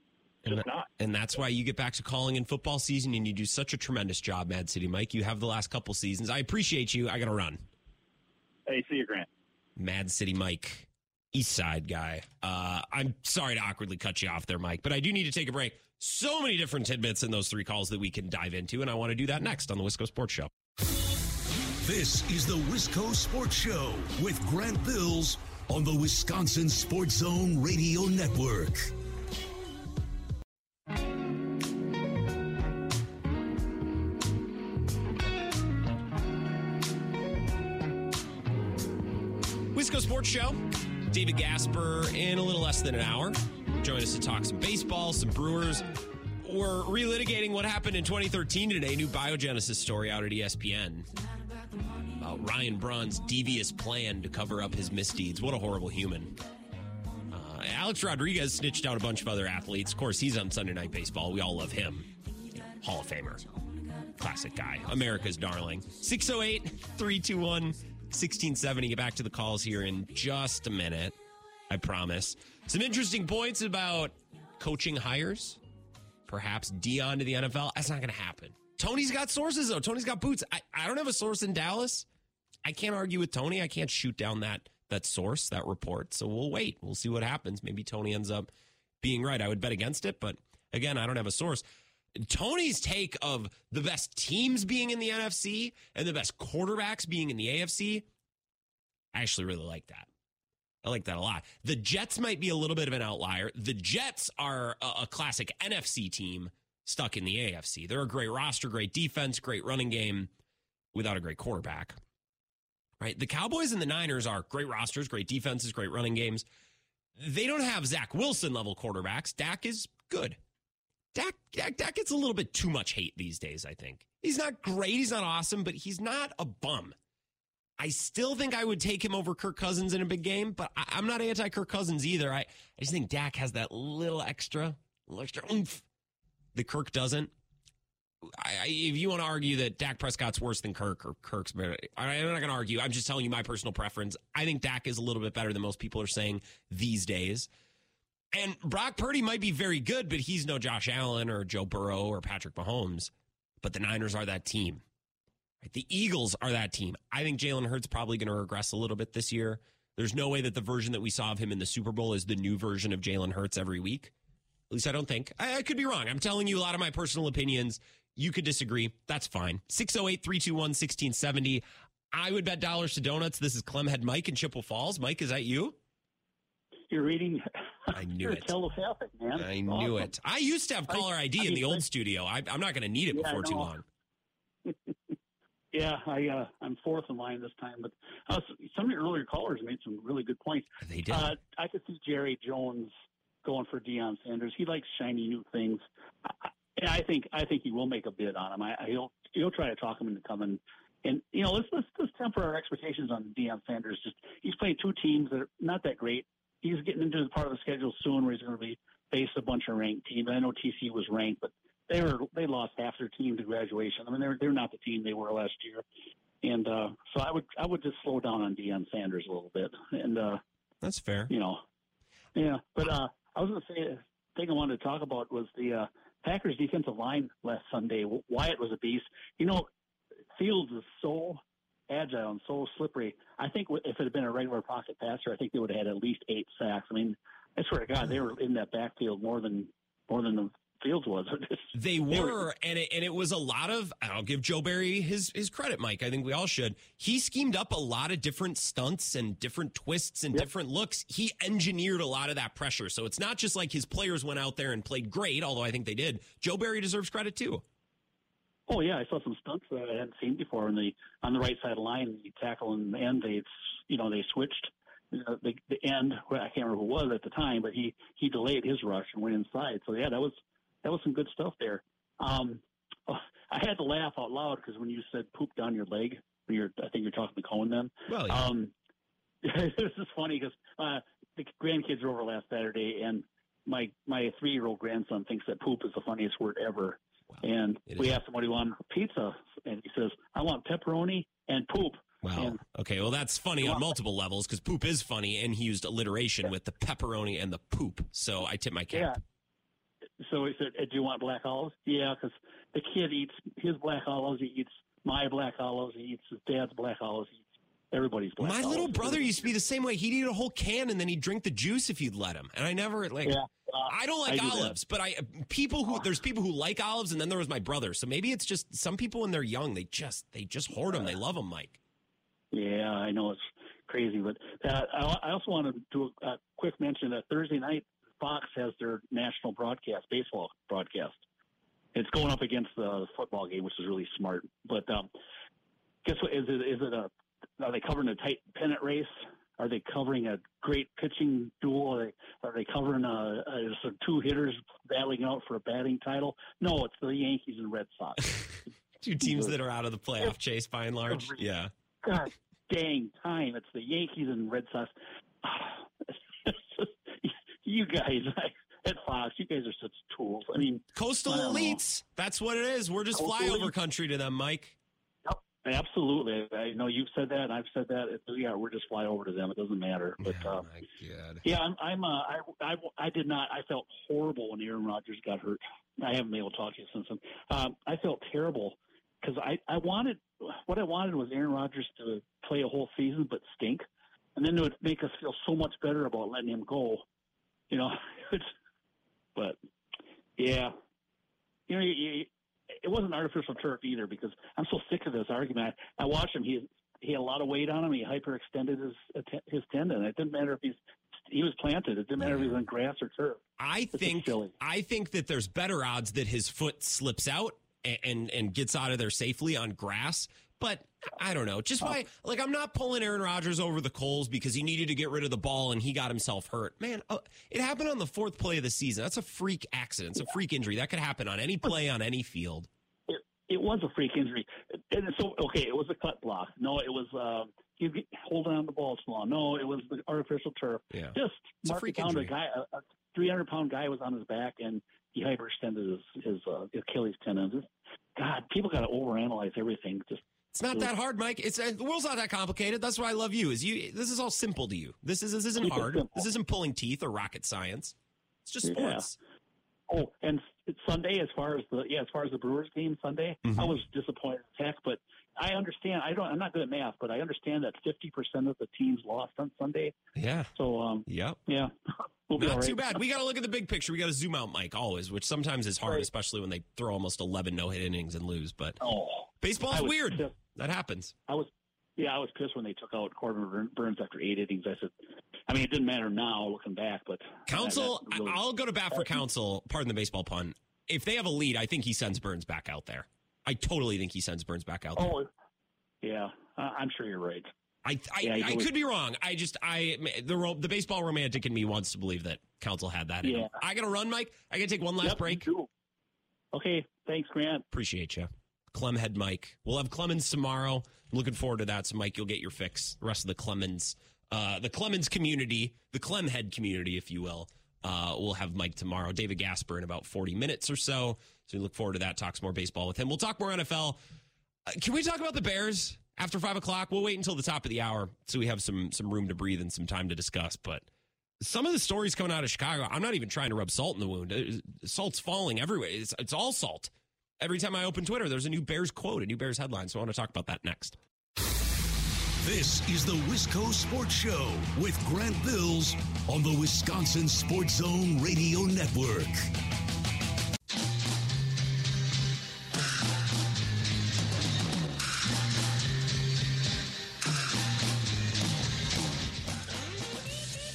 And, Just not. and that's why you get back to calling in football season, and you do such a tremendous job, Mad City Mike. You have the last couple seasons. I appreciate you. I got to run. Hey, see you, Grant. Mad City Mike, East Side guy. Uh, I'm sorry to awkwardly cut you off there, Mike, but I do need to take a break. So many different tidbits in those three calls that we can dive into, and I want to do that next on the Wisco Sports Show. This is the Wisco Sports Show with Grant Bills on the Wisconsin Sports Zone Radio Network. Wisco Sports Show. David Gasper in a little less than an hour. Join us to talk some baseball, some Brewers. We're relitigating what happened in 2013 today. New biogenesis story out at ESPN about Ryan Braun's devious plan to cover up his misdeeds. What a horrible human. Alex Rodriguez snitched out a bunch of other athletes. Of course, he's on Sunday Night Baseball. We all love him. Hall of Famer. Classic guy. America's darling. 608 321 1670. Get back to the calls here in just a minute. I promise. Some interesting points about coaching hires. Perhaps Deion to the NFL. That's not going to happen. Tony's got sources, though. Tony's got boots. I, I don't have a source in Dallas. I can't argue with Tony. I can't shoot down that that source, that report. So we'll wait. We'll see what happens. Maybe Tony ends up being right. I would bet against it, but again, I don't have a source. Tony's take of the best teams being in the NFC and the best quarterbacks being in the AFC, I actually really like that. I like that a lot. The Jets might be a little bit of an outlier. The Jets are a, a classic NFC team stuck in the AFC. They're a great roster, great defense, great running game without a great quarterback. Right? The Cowboys and the Niners are great rosters, great defenses, great running games. They don't have Zach Wilson level quarterbacks. Dak is good. Dak, Dak, Dak gets a little bit too much hate these days, I think. He's not great, he's not awesome, but he's not a bum. I still think I would take him over Kirk Cousins in a big game, but I, I'm not anti Kirk Cousins either. I, I just think Dak has that little extra, little extra oomph that Kirk doesn't. I, if you want to argue that Dak Prescott's worse than Kirk or Kirk's better, I'm not going to argue. I'm just telling you my personal preference. I think Dak is a little bit better than most people are saying these days. And Brock Purdy might be very good, but he's no Josh Allen or Joe Burrow or Patrick Mahomes. But the Niners are that team. Right? The Eagles are that team. I think Jalen Hurts probably going to regress a little bit this year. There's no way that the version that we saw of him in the Super Bowl is the new version of Jalen Hurts every week. At least I don't think. I, I could be wrong. I'm telling you a lot of my personal opinions. You could disagree. That's fine. 608 321 1670. I would bet dollars to donuts. This is Clemhead Mike in Chippewa Falls. Mike, is that you? You're reading. I knew You're it. telepathic, man. I It's knew it. I used to have caller ID I in mean, the old but- studio. I, I'm not going to need it Yeah, before too long. Yeah, I uh, I'm fourth in line this time, but uh, some of your earlier callers made some really good points. They did. Uh, I could see Jerry Jones going for Deion Sanders. He likes shiny new things. I, I think I think he will make a bid on him. I, I he'll he'll try to talk him into coming. And you know, let's let's let's temper our expectations on Deion Sanders. Just he's played two teams that are not that great. He's getting into the part of the schedule soon where he's going to be face a bunch of ranked teams. I know TC was ranked, but they were they lost half their team to graduation. I mean, they're they're not the team they were last year. And uh, so I would I would just slow down on Deion Sanders a little bit. And uh, that's fair. You know, yeah. But uh, I was going to say the thing I wanted to talk about was the uh, Packers defensive line last Sunday. Wyatt was a beast. You know, Fields is so agile and so slippery. I think if it had been a regular pocket passer, I think they would have had at least eight sacks. I mean, I swear to God, they were in that backfield more than more than the Fields was. they were, and it, and it was a lot of. I'll give Joe Barry his his credit, Mike. I think we all should. He schemed up a lot of different stunts and different twists and yep. different looks. He engineered a lot of that pressure. So it's not just like his players went out there and played great, although I think they did. Joe Barry deserves credit too. Oh yeah, I saw some stunts that I hadn't seen before. In the on the right side of the line, the tackle and the end, they you know they switched. Uh, the, the end, I can't remember who it was at the time, but he he delayed his rush and went inside. So yeah, that was that was some good stuff there. Um, oh, I had to laugh out loud because when you said poop down your leg, you're, I think you're talking to Cohen then. Well, yeah. Um, this is funny because uh, the grandkids were over last Saturday, and my my three year old grandson thinks that poop is the funniest word ever. Wow. And it we is. asked him what he wanted for pizza, and he says, "I want pepperoni and poop." Wow. And, okay. Well, that's funny on multiple levels because poop is funny, and he used alliteration yeah. with the pepperoni and the poop. So I tip my cap. Yeah so he said, "Do you want black olives?" Yeah, because the kid eats his black olives. He eats my black olives. He eats his dad's black olives. He eats everybody's black. Olives. My olives. little brother used to be the same way. He'd eat a whole can and then he'd drink the juice if you'd let him. And I never like. Yeah. Uh, I don't like I do olives, that. but I people who there's people who like olives, and then there was my brother. So maybe it's just some people when they're young, they just they just hoard them. They love them, Mike. Yeah, I know it's crazy, but uh, I, I also want to do a, a quick mention that Thursday night Fox has their national broadcast, baseball broadcast. It's going up against the football game, which is really smart. But um, guess what? Is it is it a? Are they covering a tight pennant race? Are they covering a great pitching duel? Are they, are they covering a, a, two hitters battling out for a batting title? No, it's the Yankees and Red Sox. two teams that are out of the playoff chase by and large. Yeah. God dang time! It's the Yankees and Red Sox. you guys at Fox, you guys are such tools. I mean, coastal I elites. Know. That's what it is. We're just coastal flyover elites. country to them, Mike. Yep, absolutely. I know you've said that, and I've said that. yeah, we're just flyover to them. It doesn't matter. But oh, uh, my God. yeah, I'm. I'm uh, I, I, I did not. I felt horrible when Aaron Rodgers got hurt. I haven't been able to talk to you since then. Um, I felt terrible because I, I wanted what I wanted was Aaron Rodgers to play a whole season but stink, and then it would make us feel so much better about letting him go you know, it's, but yeah, you know, you, you, it wasn't artificial turf either because I'm so sick of this argument. I, I watched him. He he had a lot of weight on him. He hyperextended his his tendon. It didn't matter if he's he was planted. It didn't matter if he was on grass or turf. I it's think I think that there's better odds that his foot slips out and, and, and gets out of there safely on grass but I don't know. Just why, like, I'm not pulling Aaron Rodgers over the coals because he needed to get rid of the ball and he got himself hurt. Man, uh, it happened on the fourth play of the season. That's a freak accident. It's a freak injury. That could happen on any play on any field. It, it was a freak injury. And so, okay, it was a cut block. No, it was uh, he holding on the ball too long. No, it was the artificial turf. Yeah. Just it's mark it down. A guy, a 300 pound guy was on his back and he hyperextended his, his uh, Achilles tendon. God, people got to overanalyze everything. Just it's not that hard, Mike. It's uh, the world's not that complicated. That's why I love you. Is you? This is all simple to you. This is this isn't hard. This isn't pulling teeth or rocket science. It's just sports. Yeah. Oh, and Sunday, as far as the yeah, as far as the Brewers game Sunday, mm-hmm. I was disappointed heck, but I understand. I don't. I'm not good at math, but I understand that 50 percent of the teams lost on Sunday. Yeah. So um. Yep. Yeah. We'll not too bad. We got to look at the big picture. We got to zoom out, Mike, always, which sometimes is hard, right. especially when they throw almost 11 no hit innings and lose. But oh, baseball's weird. Just, that happens. I was, yeah, I was pissed when they took out Corbin Burnes after eight innings. I said, I mean, it didn't matter now looking back, but Counsell. Really, I'll go to bat for Counsell. Pardon the baseball pun. If they have a lead, I think he sends Burnes back out there. I totally think he sends Burnes back out there. Oh, Yeah, I'm sure you're right. I I, yeah, I could be wrong. I just I the the baseball romantic in me wants to believe that Counsell had that. Yeah. I got to run, Mike. I got to take one last yep, break. Okay, thanks, Grant. Appreciate you. Clemhead Mike. We'll have Clemens tomorrow. I'm looking forward to that. So, Mike, you'll get your fix. The rest of the Clemens, uh, the Clemens community, the Clemhead community, if you will, uh, we'll have Mike tomorrow. David Gasper in about 40 minutes or so. So, we look forward to that. Talk some more baseball with him. We'll talk more NFL. Uh, can we talk about the Bears after five o'clock? We'll wait until the top of the hour so we have some some room to breathe and some time to discuss. But some of the stories coming out of Chicago, I'm not even trying to rub salt in the wound. Salt's falling everywhere. It's, it's all salt every time I open Twitter, there's a new Bears quote, a new Bears headline. So I want to talk about that next. This is the Wisco Sports Show with Grant Bills on the Wisconsin Sports Zone Radio Network.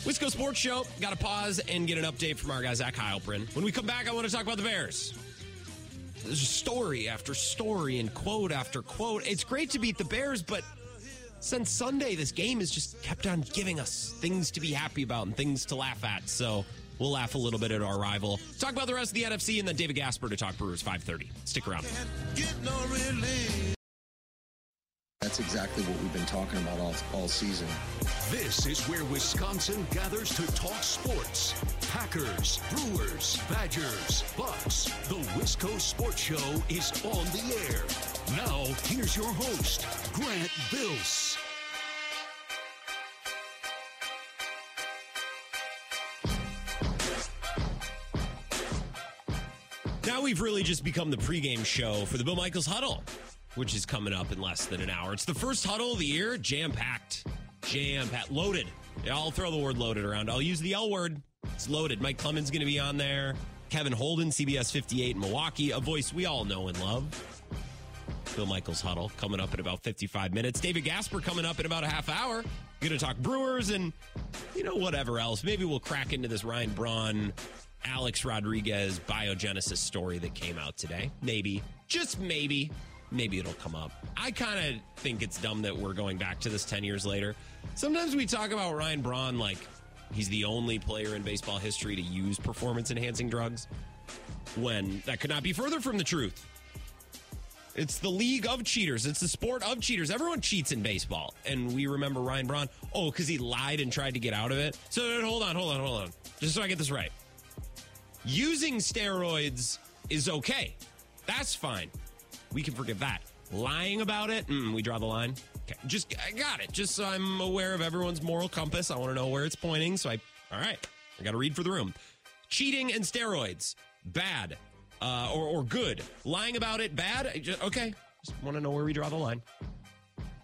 Wisco Sports Show. Got to pause and get an update from our guy, Zach Heilprin. When we come back, I want to talk about the Bears There's story after story and quote after quote. It's great to beat the Bears, but since Sunday, this game has just kept on giving us things to be happy about and things to laugh at. So we'll laugh a little bit at our rival. Talk about the rest of the NFC, and then David Gasper to talk Brewers 5:30. Stick around. That's exactly what we've been talking about all, all season. This is where Wisconsin gathers to talk sports. Packers, Brewers, Badgers, Bucks. The Wisco Sports Show is on the air. Now, here's your host, Grant Bills. We've really just become the pregame show for the Bill Michaels Huddle which is coming up in less than an hour. It's the first huddle of the year, jam packed, jam packed, loaded. Yeah, I'll throw the word loaded around. I'll use the L word. It's loaded. Mike Clemens going to be on there. Kevin Holden, CBS 58 in Milwaukee, a voice we all know and love. Bill Michaels huddle coming up in about 55 minutes. David Gasper coming up in about a half hour. Going to talk Brewers and, you know, whatever else. Maybe we'll crack into this Ryan Braun, Alex Rodriguez biogenesis story that came out today. Maybe, just maybe maybe it'll come up. I kind of think it's dumb that we're going back to this 10 years later. Sometimes we talk about Ryan Braun like he's the only player in baseball history to use performance enhancing drugs when that could not be further from the truth. It's the league of cheaters. It's the sport of cheaters. Everyone cheats in baseball. And we remember Ryan Braun, oh, because he lied and tried to get out of it. So hold on, hold on, hold on. Just so I get this right. Using steroids is okay. That's fine we can forgive that. Lying about it, mm, we draw the line. Okay, just I got it. Just so I'm aware of everyone's moral compass. I want to know where it's pointing. So I, all right, I got to read for the room. Cheating and steroids, bad, uh, or or good. Lying about it, bad. Just, okay, just want to know where we draw the line.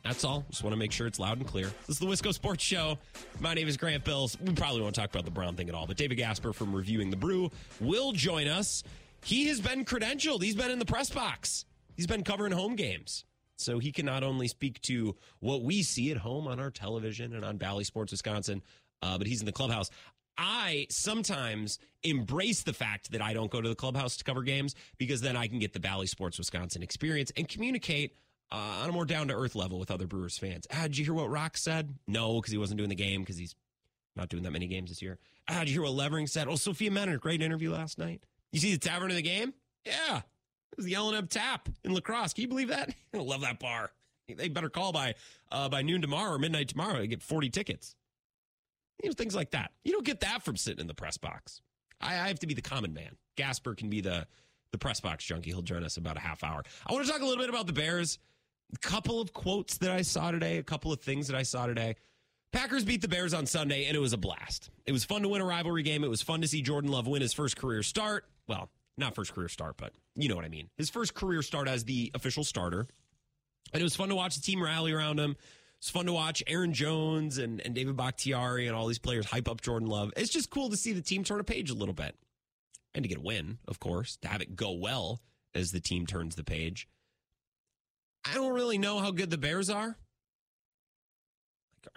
That's all. Just want to make sure it's loud and clear. This is the Wisco Sports Show. My name is Grant Bills. We probably won't talk about the Braun thing at all, but David Gasper from Reviewing the Brew will join us. He has been credentialed. He's been in the press box. He's been covering home games. So he can not only speak to what we see at home on our television and on Bally Sports Wisconsin, uh, but he's in the clubhouse. I sometimes embrace the fact that I don't go to the clubhouse to cover games because then I can get the Bally Sports Wisconsin experience and communicate uh, on a more down to earth level with other Brewers fans. Ah, did you hear what Rock said? No, because he wasn't doing the game because he's not doing that many games this year. Ah, did you hear what Levering said? Oh, Sophia Minnaert, great interview last night. You see the tavern of the game? Yeah, it was the L&M Tap in La Crosse. Can you believe that? I love that bar. They better call by uh, by noon tomorrow or midnight tomorrow to get 40 tickets. You know, things like that. You don't get that from sitting in the press box. I, I have to be the common man. Gasper can be the the press box junkie. He'll join us about a half hour. I want to talk a little bit about the Bears. Couple of quotes that I saw today, a couple of things that I saw today. Packers beat the Bears on Sunday, and it was a blast. It was fun to win a rivalry game. It was fun to see Jordan Love win his first career start. Well, not first career start, but you know what I mean. His first career start as the official starter. And it was fun to watch the team rally around him. It's fun to watch Aaron Jones and, and David Bakhtiari and all these players hype up Jordan Love. It's just cool to see the team turn a page a little bit. And to get a win, of course, to have it go well as the team turns the page. I don't really know how good the Bears are.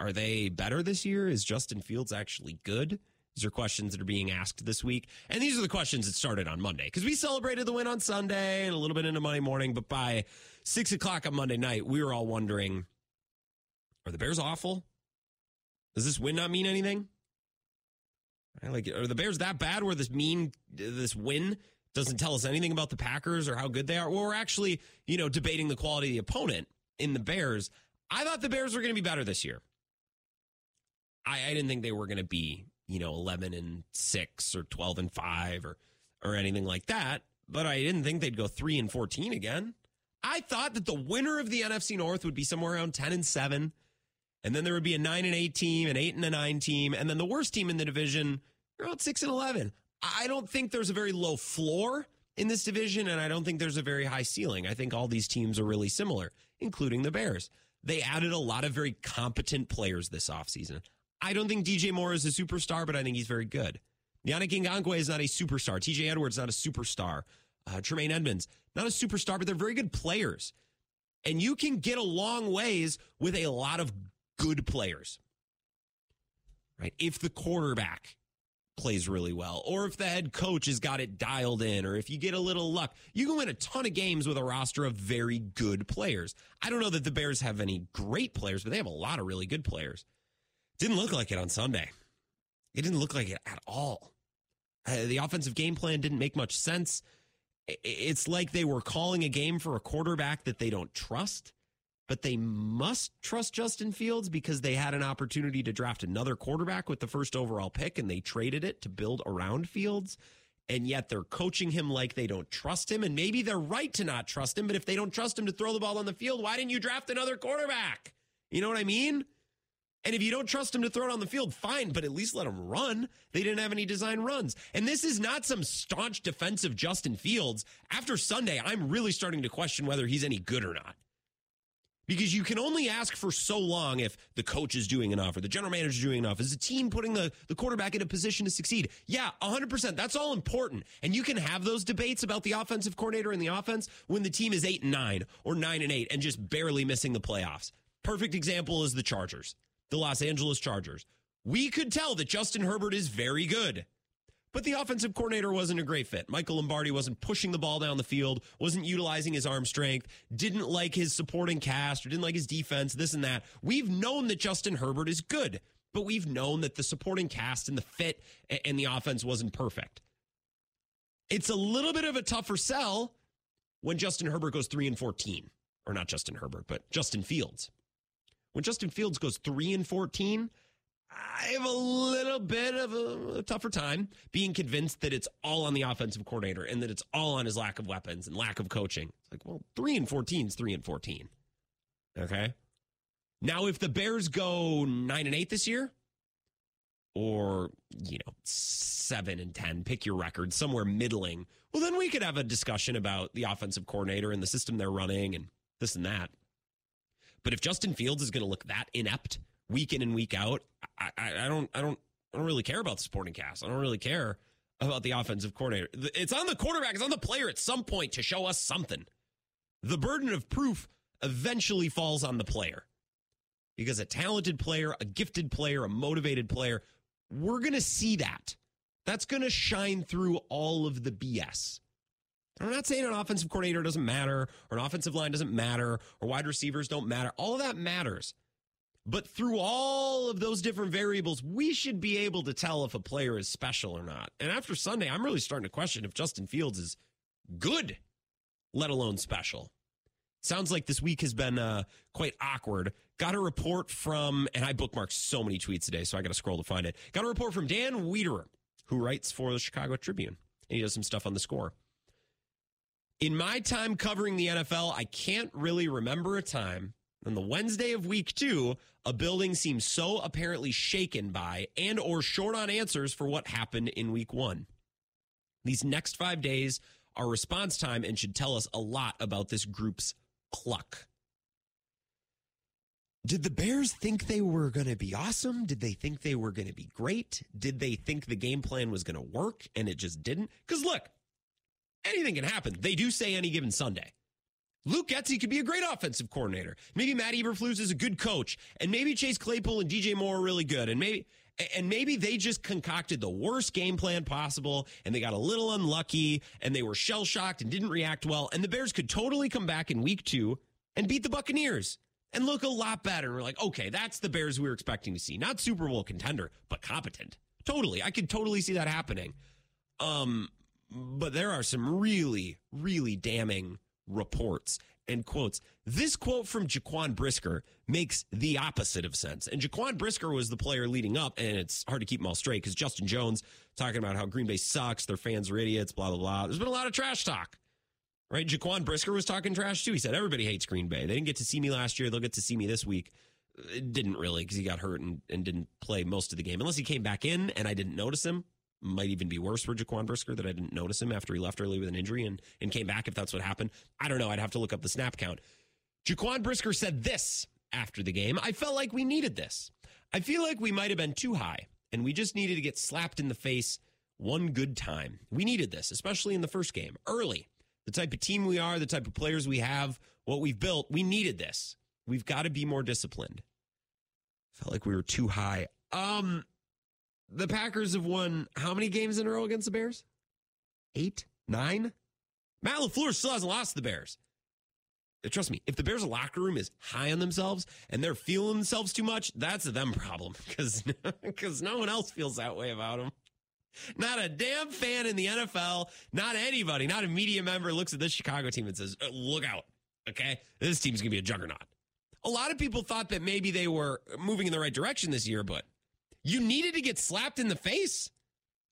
Are they better this year? Is Justin Fields actually good? These are questions that are being asked this week. And these are the questions that started on Monday because we celebrated the win on Sunday and a little bit into Monday morning. But by six o'clock on Monday night, we were all wondering are the Bears awful? Does this win not mean anything? Like, are the Bears that bad where this mean, this win doesn't tell us anything about the Packers or how good they are? Well, we're actually, you know, debating the quality of the opponent in the Bears. I thought the Bears were going to be better this year. I, I didn't think they were going to be, you know, 11 and 6 or 12 and 5 or, or anything like that. But I didn't think they'd go 3 and 14 again. I thought that the winner of the NFC North would be somewhere around 10 and 7. And then there would be a 9 and 8 team, an 8 and a 9 team. And then the worst team in the division, around 6 and 11. I don't think there's a very low floor in this division, and I don't think there's a very high ceiling. I think all these teams are really similar, including the Bears. They added a lot of very competent players this offseason. I don't think DJ Moore is a superstar, but I think he's very good. Yannick Ngakoue is not a superstar. TJ Edwards not a superstar. Uh, Tremaine Edmunds not a superstar, but they're very good players. And you can get a long ways with a lot of good players. Right? If the quarterback plays really well, or if the head coach has got it dialed in, or if you get a little luck, you can win a ton of games with a roster of very good players. I don't know that the Bears have any great players, but they have a lot of really good players. Didn't look like it on Sunday. It didn't look like it at all. Uh, the offensive game plan didn't make much sense. It's like they were calling a game for a quarterback that they don't trust, but they must trust Justin Fields because they had an opportunity to draft another quarterback with the first overall pick and they traded it to build around Fields. And yet they're coaching him like they don't trust him. And maybe they're right to not trust him, but if they don't trust him to throw the ball on the field, why didn't you draft another quarterback? You know what I mean? And if you don't trust him to throw it on the field, fine, but at least let him run. They didn't have any design runs. And this is not some staunch defensive Justin Fields. After Sunday, I'm really starting to question whether he's any good or not. Because you can only ask for so long if the coach is doing enough or the general manager is doing enough. Is the team putting the, the quarterback in a position to succeed? Yeah, 100%. That's all important. And you can have those debates about the offensive coordinator and the offense when the team is 8 and 9 or 9 and 8 and just barely missing the playoffs. Perfect example is the Chargers the Los Angeles Chargers. We could tell that Justin Herbert is very good. But the offensive coordinator wasn't a great fit. Michael Lombardi wasn't pushing the ball down the field, wasn't utilizing his arm strength, didn't like his supporting cast, or didn't like his defense, this and that. We've known that Justin Herbert is good, but we've known that the supporting cast and the fit and the offense wasn't perfect. It's a little bit of a tougher sell when Justin Herbert goes 3 and 14. Or not Justin Herbert, but Justin Fields. When Justin Fields goes 3 and 14, I have a little bit of a, tougher time being convinced that it's all on the offensive coordinator and that it's all on his lack of weapons and lack of coaching. It's like, well, 3 and 14 is 3 and 14. Okay? Now if the Bears go 9 and 8 this year or, you know, 7 and 10, pick your record, somewhere middling, well then we could have a discussion about the offensive coordinator and the system they're running and this and that. But if Justin Fields is going to look that inept week in and week out, I, I, don't, I don't, I don't really care about the supporting cast. I don't really care about the offensive coordinator. It's on the quarterback. It's on the player at some point to show us something. The burden of proof eventually falls on the player because a talented player, a gifted player, a motivated player, we're going to see that. That's going to shine through all of the BS. I'm not saying an offensive coordinator doesn't matter or an offensive line doesn't matter or wide receivers don't matter. All of that matters. But through all of those different variables, we should be able to tell if a player is special or not. And after Sunday, I'm really starting to question if Justin Fields is good, let alone special. Sounds like this week has been uh, quite awkward. Got a report from, and I bookmarked so many tweets today, so I got to scroll to find it. Got a report from Dan Wiederer, who writes for the Chicago Tribune, and he does some stuff on the score. In my time covering the NFL, I can't really remember a time on the Wednesday of week two, a building seems so apparently shaken by and or short on answers for what happened in week one. These next five days are response time and should tell us a lot about this group's pluck. Did the Bears think they were going to be awesome? Did they think they were going to be great? Did they think the game plan was going to work and it just didn't? Because look, anything can happen. They do say any given Sunday. Luke Getsy could be a great offensive coordinator. Maybe Matt Eberflus is a good coach, and maybe Chase Claypool and DJ Moore are really good, and maybe And maybe they just concocted the worst game plan possible and they got a little unlucky and they were shell shocked and didn't react well. And the Bears could totally come back in week two and beat the Buccaneers and look a lot better. And we're like, okay, that's the Bears we were expecting to see. Not Super Bowl contender, but competent. Totally. I could totally see that happening. Um, but there are some really, really damning reports and quotes. This quote from Jaquan Brisker makes the opposite of sense. And Jaquan Brisker was the player leading up, and it's hard to keep them all straight because Justin Jones talking about how Green Bay sucks, their fans are idiots, blah, blah, blah. There's been a lot of trash talk, right? Jaquan Brisker was talking trash too. He said, everybody hates Green Bay. They didn't get to see me last year. They'll get to see me this week. It didn't really because he got hurt and, and didn't play most of the game, unless he came back in and I didn't notice him might even be worse for Jaquan Brisker that I didn't notice him after he left early with an injury and, and came back if that's what happened. I don't know. I'd have to look up the snap count. Jaquan Brisker said this after the game. I felt like we needed this. I feel like we might have been too high and we just needed to get slapped in the face one good time. We needed this, especially in the first game, early. The type of team we are, the type of players we have, what we've built, we needed this. We've got to be more disciplined. Felt like we were too high. Um, the Packers have won how many games in a row against the Bears? Eight? Nine? Matt LaFleur still hasn't lost the Bears. Uh, trust me, if the Bears locker room is high on themselves and they're feeling themselves too much, that's a them problem because because no one else feels that way about them. Not a damn fan in the NFL, not anybody, not a media member looks at this Chicago team and says, uh, "Look out, okay, this team's gonna be a juggernaut." A lot of people thought that maybe they were moving in the right direction this year, but you needed to get slapped in the face.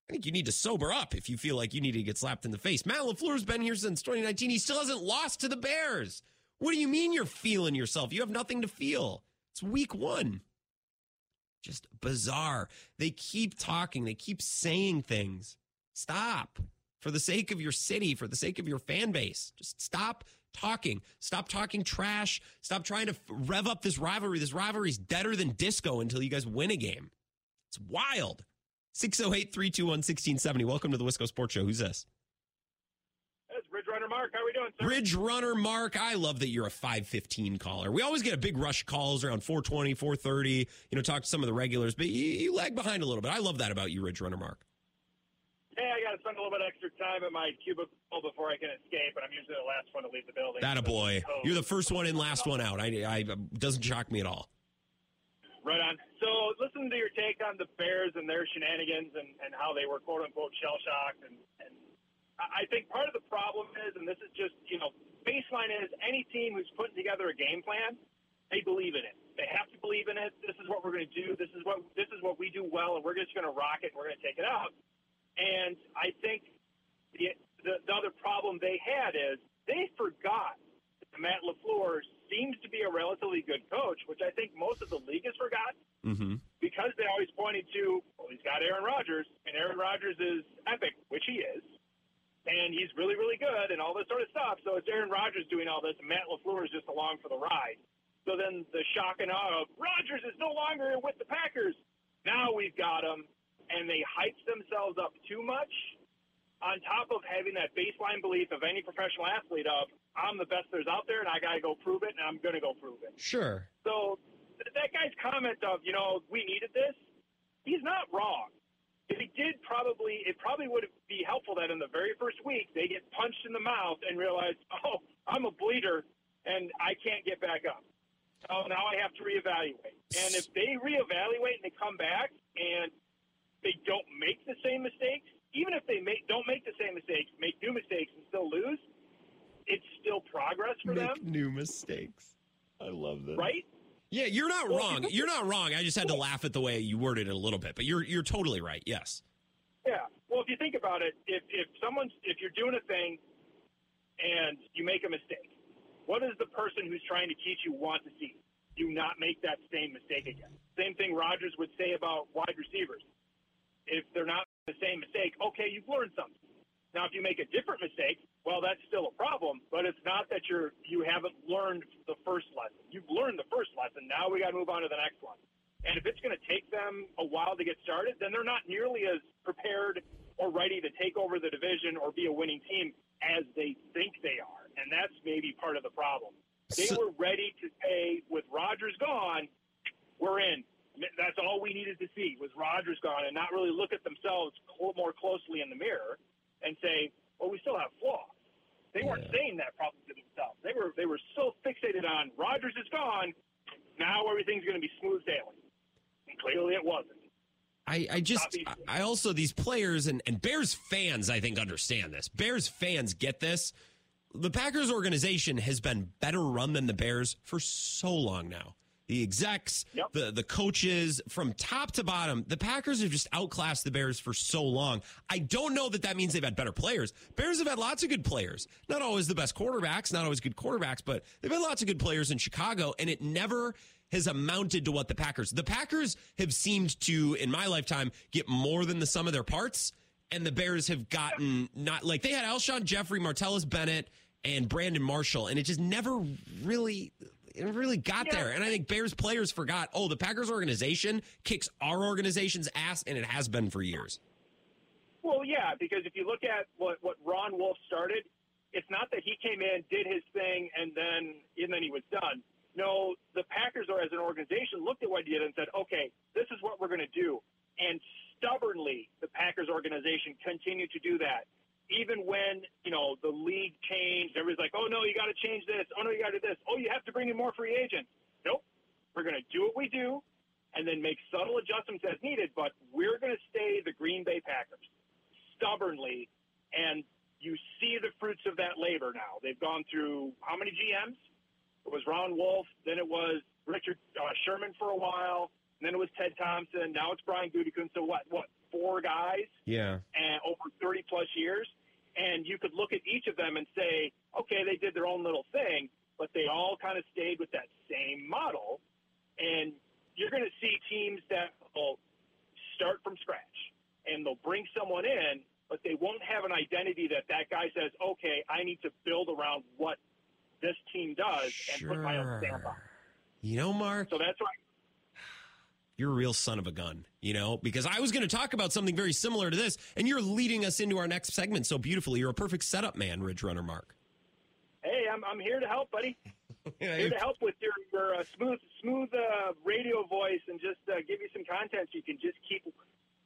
I think you need to sober up if you feel like you need to get slapped in the face. Matt LaFleur's been here since 2019. He still hasn't lost to the Bears. What do you mean you're feeling yourself? You have nothing to feel. It's week one. Just bizarre. They keep talking, they keep saying things. Stop. For the sake of your city, for the sake of your fan base, just stop talking. Stop talking trash. Stop trying to rev up this rivalry. This rivalry is deader than disco until you guys win a game. It's wild. 608 321 1670. Welcome to the Wisco Sports Show. Who's this? That's Ridge Runner Mark. How are we doing, sir? Ridge Runner Mark. I love that you're a 515 caller. We always get a big rush calls around 420, 430. You know, talk to some of the regulars, but you, you lag behind a little bit. I love that about you, Ridge Runner Mark. Hey, I got to spend a little bit extra time at my cubicle before I can escape, and I'm usually the last one to leave the building. That a boy. Oh. You're the first one in, last one out. I, I doesn't shock me at all. Right on. So, listen to your take on the Bears and their shenanigans and, and how they were quote unquote shell shocked. And, and I think part of the problem is, and this is just, you know, baseline is any team who's putting together a game plan, they believe in it. They have to believe in it. This is what we're going to do. This is what this is what we do well, and we're just going to rock it. and We're going to take it out. And I think the, the the other problem they had is they forgot that Matt LaFleur seems to be a relatively good coach, which I think most of the league has forgotten mm-hmm. because they always pointed to, well, he's got Aaron Rodgers, and Aaron Rodgers is epic, which he is, and he's really, really good, and all this sort of stuff. So it's Aaron Rodgers doing all this, and Matt LaFleur is just along for the ride. So then the shock and awe of Rodgers is no longer with the Packers. Now we've got him, and they hyped themselves up too much on top of having that baseline belief of any professional athlete of I'm the best there's out there and I got to go prove it and I'm going to go prove it. Sure. So that guy's comment of, you know, we needed this, he's not wrong. If he did probably, it probably would be helpful that in the very first week they get punched in the mouth and realize, oh, I'm a bleeder and I can't get back up. Oh, now I have to reevaluate. And if they reevaluate and they come back and they don't make the same mistakes, even if they make, don't make the same mistakes, make new mistakes and still lose, it's still progress for make them. New mistakes. I love that. Right? Yeah, you're not well, wrong. You're not wrong. I just had to laugh at the way you worded it a little bit, but you're you're totally right. Yes. Yeah. Well, if you think about it, if if someone's if you're doing a thing and you make a mistake, what does the person who's trying to teach you want to see? You not make that same mistake again. Same thing Rodgers would say about wide receivers. If they're not the same mistake, okay, you've learned something. Now, if you make a different mistake, well, that's still a problem. But it's not that you're you haven't learned the first lesson. You've learned the first lesson. Now we got to move on to the next one. And if it's going to take them a while to get started, then they're not nearly as prepared or ready to take over the division or be a winning team as they think they are. And that's maybe part of the problem. They were ready to pay with Rodgers gone. We're in. that's all we needed to see was Rodgers gone, and not really look at themselves more closely in the mirror and say, "Well, we still have flaws." They weren't yeah. saying that probably to themselves. They were they were so fixated on Rodgers is gone. Now everything's going to be smooth sailing, and clearly it wasn't. I, I just I also these players and, and Bears fans I think understand this. Bears fans get this. The Packers organization has been better run than the Bears for so long now the execs, yep. the the coaches, from top to bottom. The Packers have just outclassed the Bears for so long. I don't know that that means they've had better players. Bears have had lots of good players, not always the best quarterbacks, not always good quarterbacks, but they've had lots of good players in Chicago, and it never has amounted to what the Packers. The Packers have seemed to, in my lifetime, get more than the sum of their parts, and the Bears have gotten not like they had Alshon Jeffery, Martellus Bennett, and Brandon Marshall, and it just never really it really got yeah. there. And I think Bears players forgot, oh, the Packers organization kicks our organization's ass, and it has been for years. Well, yeah, because if you look at what, what Ron Wolf started, it's not that he came in, did his thing, and then and then he was done. No, the Packers, or as an organization, looked at what he did and said, okay, this is what we're going to do. And stubbornly, the Packers organization continued to do that even when you know the league changed, everybody's like, "Oh no, you got to change this. Oh no, you got to do this. Oh, you have to bring in more free agents." Nope, we're going to do what we do, and then make subtle adjustments as needed. But we're going to stay the Green Bay Packers stubbornly, and you see the fruits of that labor now. They've gone through how many GMs? It was Ron Wolf, then it was Richard uh, Sherman for a while, and then it was Ted Thompson. Now it's Brian Gutekunst. So what? What? Four guys? Yeah. And over 30 plus years and you could look at each of them and say, okay, they did their own little thing, but they all kind of stayed with that same model. And you're going to see teams that will start from scratch and they'll bring someone in, but they won't have an identity that that guy says, okay, I need to build around what this team does and put my own stamp on. You know, Mark. So that's why you're a real son of a gun, you know, because I was going to talk about something very similar to this, and you're leading us into our next segment so beautifully. You're a perfect setup man, Ridge Runner Mark. Hey, I'm, I'm here to help, buddy. yeah, here to help with your, your uh, smooth smooth uh, radio voice and just uh, give you some content so you can just keep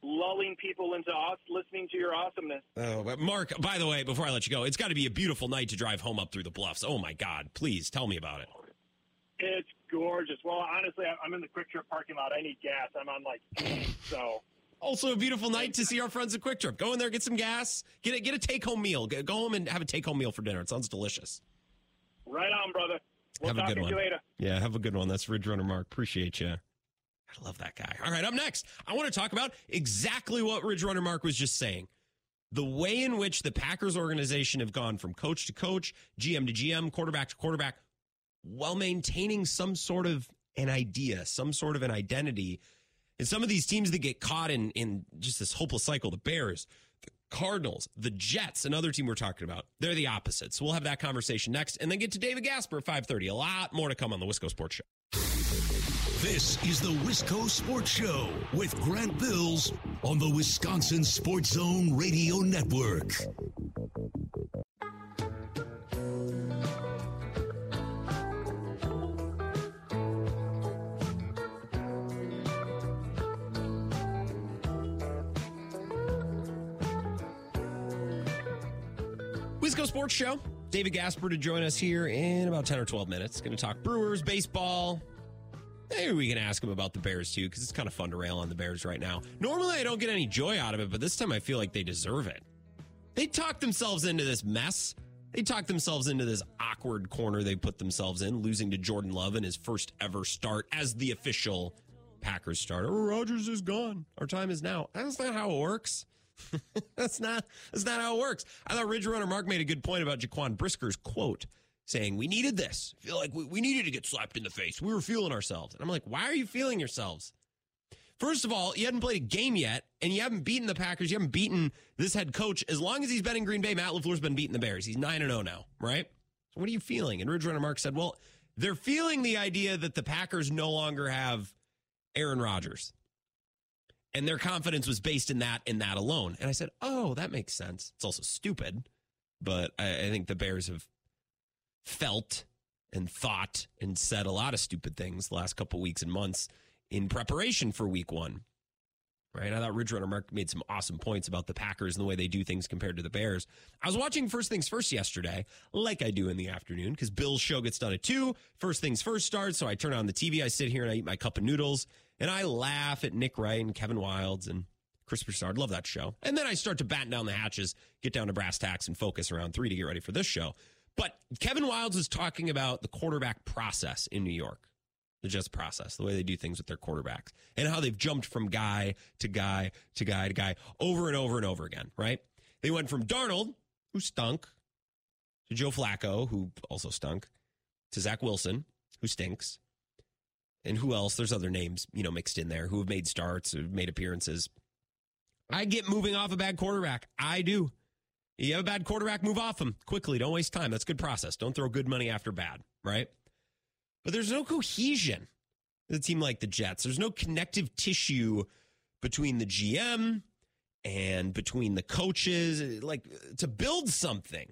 lulling people into us listening to your awesomeness. Oh, but Mark, by the way, before I let you go, it's got to be a beautiful night to drive home up through the bluffs. Oh my God! Please tell me about it. It's gorgeous. Well, honestly, I'm in the QuikTrip parking lot. I need gas. I'm on like so. Also, a beautiful night to see our friends at QuikTrip. Go in there, get some gas, get a, get a take home meal. Go home and have a take home meal for dinner. It sounds delicious. Right on, brother. We'll have a good one. later. Yeah, have a good one. That's Ridge Runner Mark. Appreciate you. I love that guy. All right, up next, I want to talk about exactly what Ridge Runner Mark was just saying. The way in which the Packers organization have gone from coach to coach, GM to GM, quarterback to quarterback, while maintaining some sort of an idea, some sort of an identity. And some of these teams that get caught in in just this hopeless cycle, the Bears, the Cardinals, the Jets, another team we're talking about, they're the opposite. So we'll have that conversation next and then get to David Gasper at 5:30. A lot more to come on the Wisco Sports Show. This is the Wisco Sports Show with Grant Bills on the Wisconsin Sports Zone Radio Network. Sports Show. David Gasper to join us here in about 10 or 12 minutes. Going to talk Brewers, baseball. Maybe we can ask him about the Bears too, because it's kind of fun to rail on the Bears right now. Normally, I don't get any joy out of it, but this time I feel like they deserve it. They talked themselves into this mess. They talked themselves into this awkward corner they put themselves in, losing to Jordan Love in his first ever start as the official Packers starter. Rodgers is gone. Our time is now. That's not how it works. that's not that's not how it works. I thought Ridge Runner Mark made a good point about Jaquan Brisker's quote saying we needed this. I feel like we, we needed to get slapped in the face. We were feeling ourselves. And I'm like, why are you feeling yourselves? First of all, you hadn't played a game yet, and you haven't beaten the Packers. You haven't beaten this head coach. As long as he's been in Green Bay, Matt LaFleur's been beating the Bears. He's 9 0 now, right? So what are you feeling? And Ridge Runner Mark said, well, they're feeling the idea that the Packers no longer have Aaron Rodgers and their confidence was based in that in that alone. And I said, "Oh, that makes sense." It's also stupid, but I, I think the Bears have felt and thought and said a lot of stupid things the last couple weeks and months in preparation for week one. Right. I thought Ridge Runner Mark made some awesome points about the Packers and the way they do things compared to the Bears. I was watching First Things First yesterday, like I do in the afternoon, because Bill's show gets done at two. First Things First starts. So I turn on the TV, I sit here and I eat my cup of noodles, and I laugh at Nick Wright and Kevin Wildes and Chris Broussard. Love that show. And then I start to batten down the hatches, get down to brass tacks, and focus around three to get ready for this show. But Kevin Wildes is talking about the quarterback process in New York the Jets process, the way they do things with their quarterbacks, and how they've jumped from guy to guy to guy to guy over and over and over again, right? They went from Darnold, who stunk, to Joe Flacco, who also stunk, to Zach Wilson, who stinks, and who else? There's other names, you know, mixed in there who have made starts, have made appearances. I get moving off a bad quarterback. I do. You have a bad quarterback, move off him quickly. Don't waste time. That's good process. Don't throw good money after bad, right? But there's no cohesion a team like the Jets. There's no connective tissue between the GM and between the coaches, like to build something,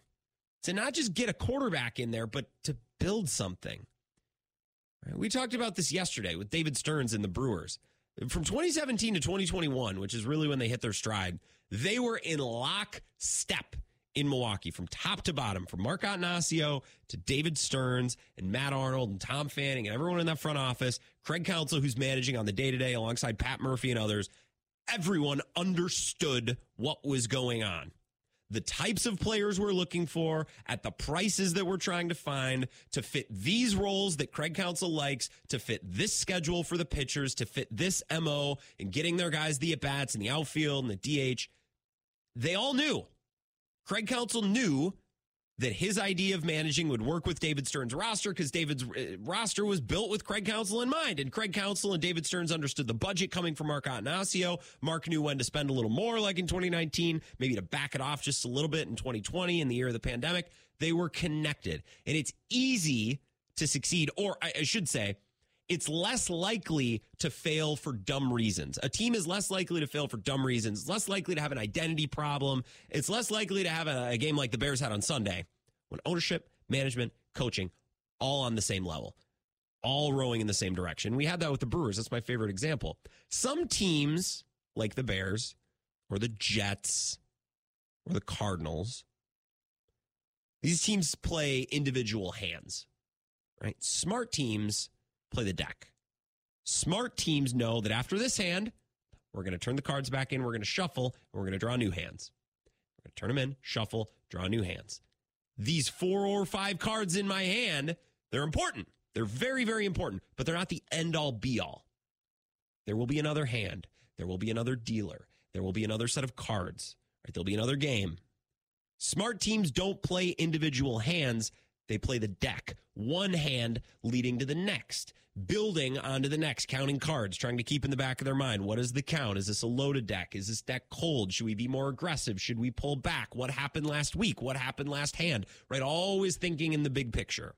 to not just get a quarterback in there, but to build something. We talked about this yesterday with David Stearns and the Brewers. From 2017 to 2021, which is really when they hit their stride, they were in lockstep in Milwaukee from top to bottom, from Mark Attanasio to David Stearns and Matt Arnold and Tom Fanning and everyone in that front office, Craig Counsell, who's managing on the day to day alongside Pat Murphy and others. Everyone understood what was going on. The types of players we're looking for at the prices that we're trying to find to fit these roles that Craig Counsell likes, to fit this schedule for the pitchers, to fit this MO and getting their guys the at bats in the outfield and the DH. They all knew Craig Counsell knew that his idea of managing would work with David Stearns' roster because David's uh, roster was built with Craig Counsell in mind. And Craig Counsell and David Stearns understood the budget coming from Mark Attanasio. Mark knew when to spend a little more, like in 2019, maybe to back it off just a little bit in 2020 in the year of the pandemic. They were connected. And it's easy to succeed, or I should say, it's less likely to fail for dumb reasons. A team is less likely to fail for dumb reasons, less likely to have an identity problem. It's less likely to have a, a game like the Bears had on Sunday when ownership, management, coaching, all on the same level, all rowing in the same direction. We had that with the Brewers. That's my favorite example. Some teams, like the Bears or the Jets or the Cardinals, these teams play individual hands, right? Smart teams play the deck. Smart teams know that after this hand, we're going to turn the cards back in, we're going to shuffle, and we're going to draw new hands. We're going to turn them in, shuffle, draw new hands. These four or five cards in my hand, they're important. They're very, very important, but they're not the end all be all. There will be another hand. There will be another dealer. There will be another set of cards. Right? There'll be another game. Smart teams don't play individual hands. They play the deck, one hand leading to the next, building onto the next, counting cards, trying to keep in the back of their mind what is the count? Is this a loaded deck? Is this deck cold? Should we be more aggressive? Should we pull back? What happened last week? What happened last hand? Right? Always thinking in the big picture.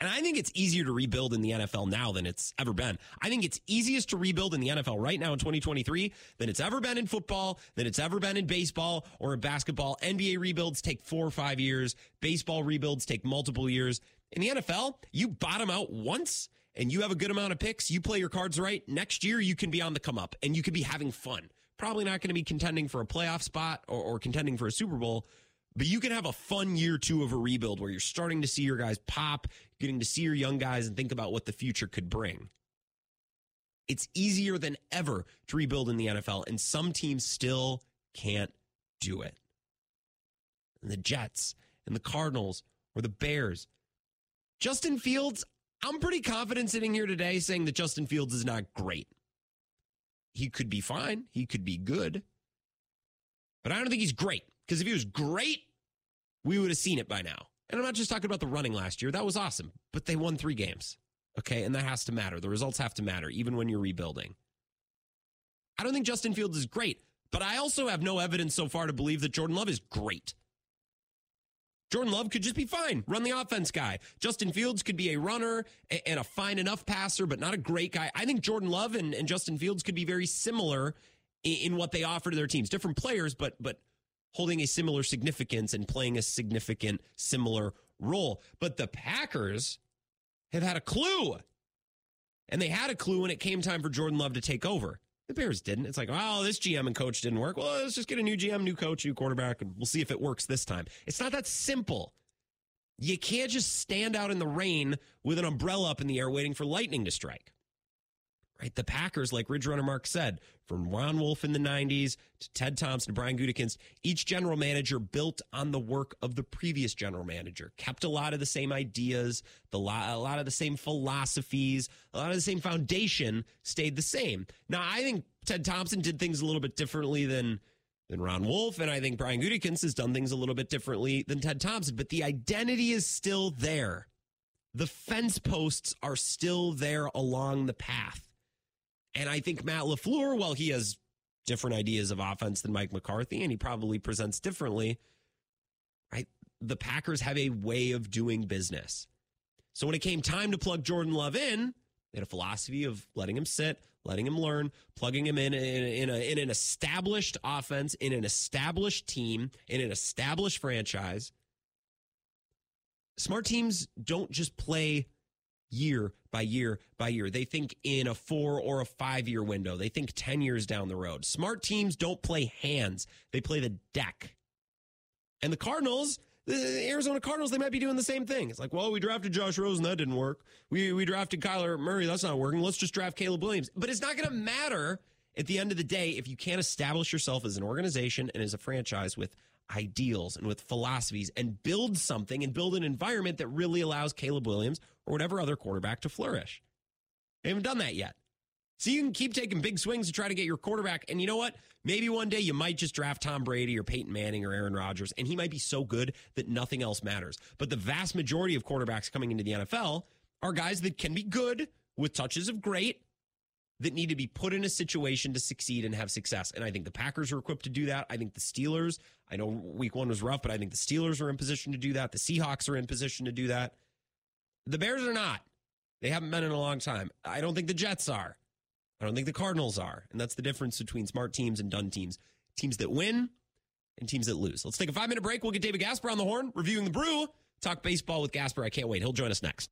And I think it's easier to rebuild in the NFL now than it's ever been. I think it's easiest to rebuild in the NFL right now in 2023 than it's ever been in football, than it's ever been in baseball or in basketball. NBA rebuilds take four or five years. Baseball rebuilds take multiple years. In the NFL, you bottom out once and you have a good amount of picks. You play your cards right. Next year, you can be on the come up and you can be having fun. Probably not going to be contending for a playoff spot or, or contending for a Super Bowl, but you can have a fun year two of a rebuild where you're starting to see your guys pop, getting to see your young guys and think about what the future could bring. It's easier than ever to rebuild in the NFL, and some teams still can't do it. And the Jets and the Cardinals or the Bears. Justin Fields, I'm pretty confident sitting here today saying that Justin Fields is not great. He could be fine, he could be good, but I don't think he's great. Because if he was great, we would have seen it by now. And I'm not just talking about the running last year. That was awesome, but they won three games. Okay. And that has to matter. The results have to matter, even when you're rebuilding. I don't think Justin Fields is great, but I also have no evidence so far to believe that Jordan Love is great. Jordan Love could just be fine, run the offense guy. Justin Fields could be a runner and a fine enough passer, but not a great guy. I think Jordan Love and, and Justin Fields could be very similar in, in what they offer to their teams. Different players, but but holding a similar significance and playing a significant similar role. But the Packers have had a clue. And they had a clue when it came time for Jordan Love to take over. The Bears didn't. It's like, oh, this GM and coach didn't work. Well, let's just get a new GM, new coach, new quarterback, and we'll see if it works this time. It's not that simple. You can't just stand out in the rain with an umbrella up in the air waiting for lightning to strike right? The Packers, like Ridge Runner Mark said, from Ron Wolf in the 90s to Ted Thompson to Brian Gutekunst, each general manager built on the work of the previous general manager, kept a lot of the same ideas, the a lot of the same philosophies, a lot of the same foundation stayed the same. Now, I think Ted Thompson did things a little bit differently than than Ron Wolf, and I think Brian Gutekunst has done things a little bit differently than Ted Thompson, but the identity is still there. The fence posts are still there along the path. And I think Matt LaFleur, while he has different ideas of offense than Mike McCarthy, and he probably presents differently, right? The Packers have a way of doing business. So when it came time to plug Jordan Love in, they had a philosophy of letting him sit, letting him learn, plugging him in in, in, a, in an established offense, in an established team, in an established franchise. Smart teams don't just play year by year by year. They think in a four or a five year window. They think 10 years down the road. Smart teams don't play hands, they play the deck. And the Cardinals, the Arizona Cardinals, they might be doing the same thing. It's like, well, we drafted Josh Rosen, that didn't work. We, we drafted Kyler Murray, that's not working. Let's just draft Caleb Williams. But it's not going to matter at the end of the day if you can't establish yourself as an organization and as a franchise with ideals and with philosophies and build something and build an environment that really allows Caleb Williams or whatever other quarterback to flourish. They haven't done that yet. So you can keep taking big swings to try to get your quarterback. And you know what? Maybe one day you might just draft Tom Brady or Peyton Manning or Aaron Rodgers, and he might be so good that nothing else matters. But the vast majority of quarterbacks coming into the NFL are guys that can be good with touches of great that need to be put in a situation to succeed and have success. And I think the Packers are equipped to do that. I think the Steelers, I know week one was rough, but I think the Steelers are in position to do that. The Seahawks are in position to do that. The Bears are not. They haven't been in a long time. I don't think the Jets are. I don't think the Cardinals are. And that's the difference between smart teams and done teams. Teams that win and teams that lose. Let's take a five minute break. We'll get David Gasper on the horn, reviewing the brew, talk baseball with Gasper. I can't wait. He'll join us next.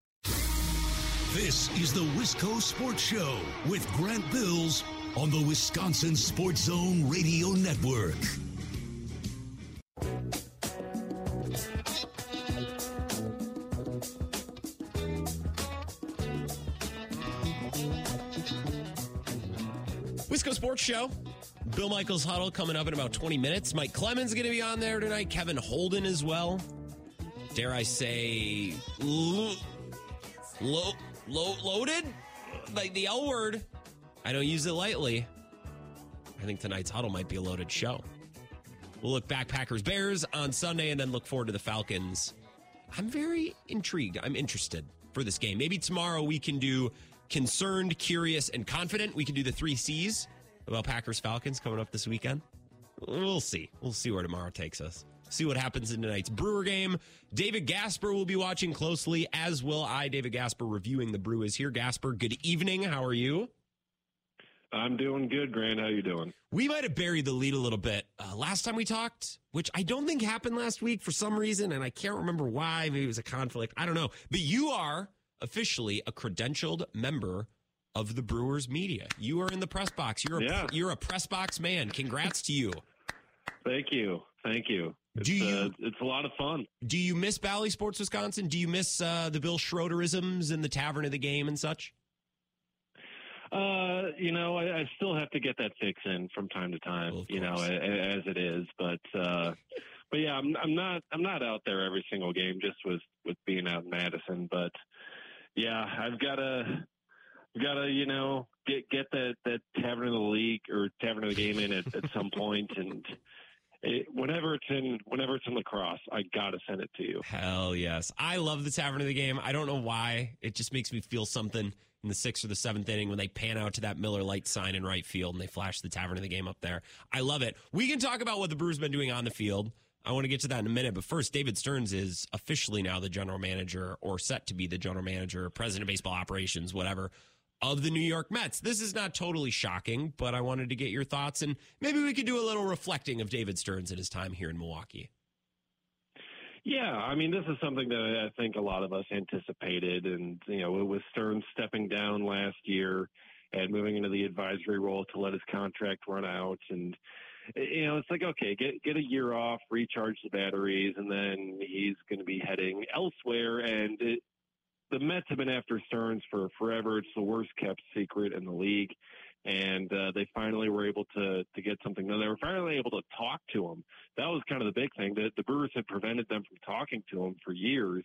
This is the Wisco Sports Show with Grant Bills on the Wisconsin Sports Zone Radio Network. Wisco Sports Show. Bill Michaels huddle coming up in about 20 minutes. Mike Clemens going to be on there tonight. Kevin Holden as well. Dare I say, lo- lo- lo- loaded? Like the L word. I don't use it lightly. I think tonight's huddle might be a loaded show. We'll look back Packers Bears on Sunday and then look forward to the Falcons. I'm very intrigued. I'm interested for this game. Maybe tomorrow we can do concerned, curious, and confident. We can do the three C's about Packers Falcons coming up this weekend. We'll see. We'll see where tomorrow takes us. See what happens in tonight's Brewer game. David Gasper will be watching closely, as will I. David Gasper reviewing the Brew is here. Gasper, good evening. How are you? I'm doing good, Grant. How you doing? We might have buried the lead a little bit uh, last time we talked, which I don't think happened last week for some reason, and I can't remember why. Maybe it was a conflict. I don't know. But you are officially a credentialed member of the Brewers media. You are in the press box. You're a, Yeah. you're a press box man. Congrats to you. Thank you. Thank you. It's, Do you- uh, it's a lot of fun. Do you miss Bally Sports Wisconsin? Do you miss uh, the Bill Schroederisms and the Tavern of the Game and such? Uh, you know, I, I still have to get that fix in from time to time. Well, you know, course. a, a- as it is, but uh, but yeah, I'm, I'm not I'm not out there every single game just with with being out in Madison. But yeah, I've got to got to you know get get that that tavern of the league or tavern of the game in at, at some point and. It, whenever it's in, whenever it's in La Crosse, I gotta send it to you. Hell yes. I love the Tavern of the Game. I don't know why. It just makes me feel something in the sixth or the seventh inning when they pan out to that Miller Lite sign in right field and they flash the Tavern of the Game up there. I love it. We can talk about what the Brewers been doing on the field. I want to get to that in a minute, but first, David Stearns is officially now the general manager or set to be the general manager, president of baseball operations, whatever, of the New York Mets. This is not totally shocking, but I wanted to get your thoughts and maybe we could do a little reflecting of David Stearns and his time here in Milwaukee. Yeah, I mean, this is something that I think a lot of us anticipated, and you know, with Stearns stepping down last year and moving into the advisory role to let his contract run out, and you know, it's like okay, get get a year off, recharge the batteries, and then he's going to be heading elsewhere. And it, the Mets have been after Stearns for forever. It's the worst kept secret in the league and uh, they finally were able to to get something done. They were finally able to talk to him. That was kind of the big thing. The, the Brewers had prevented them from talking to him for years,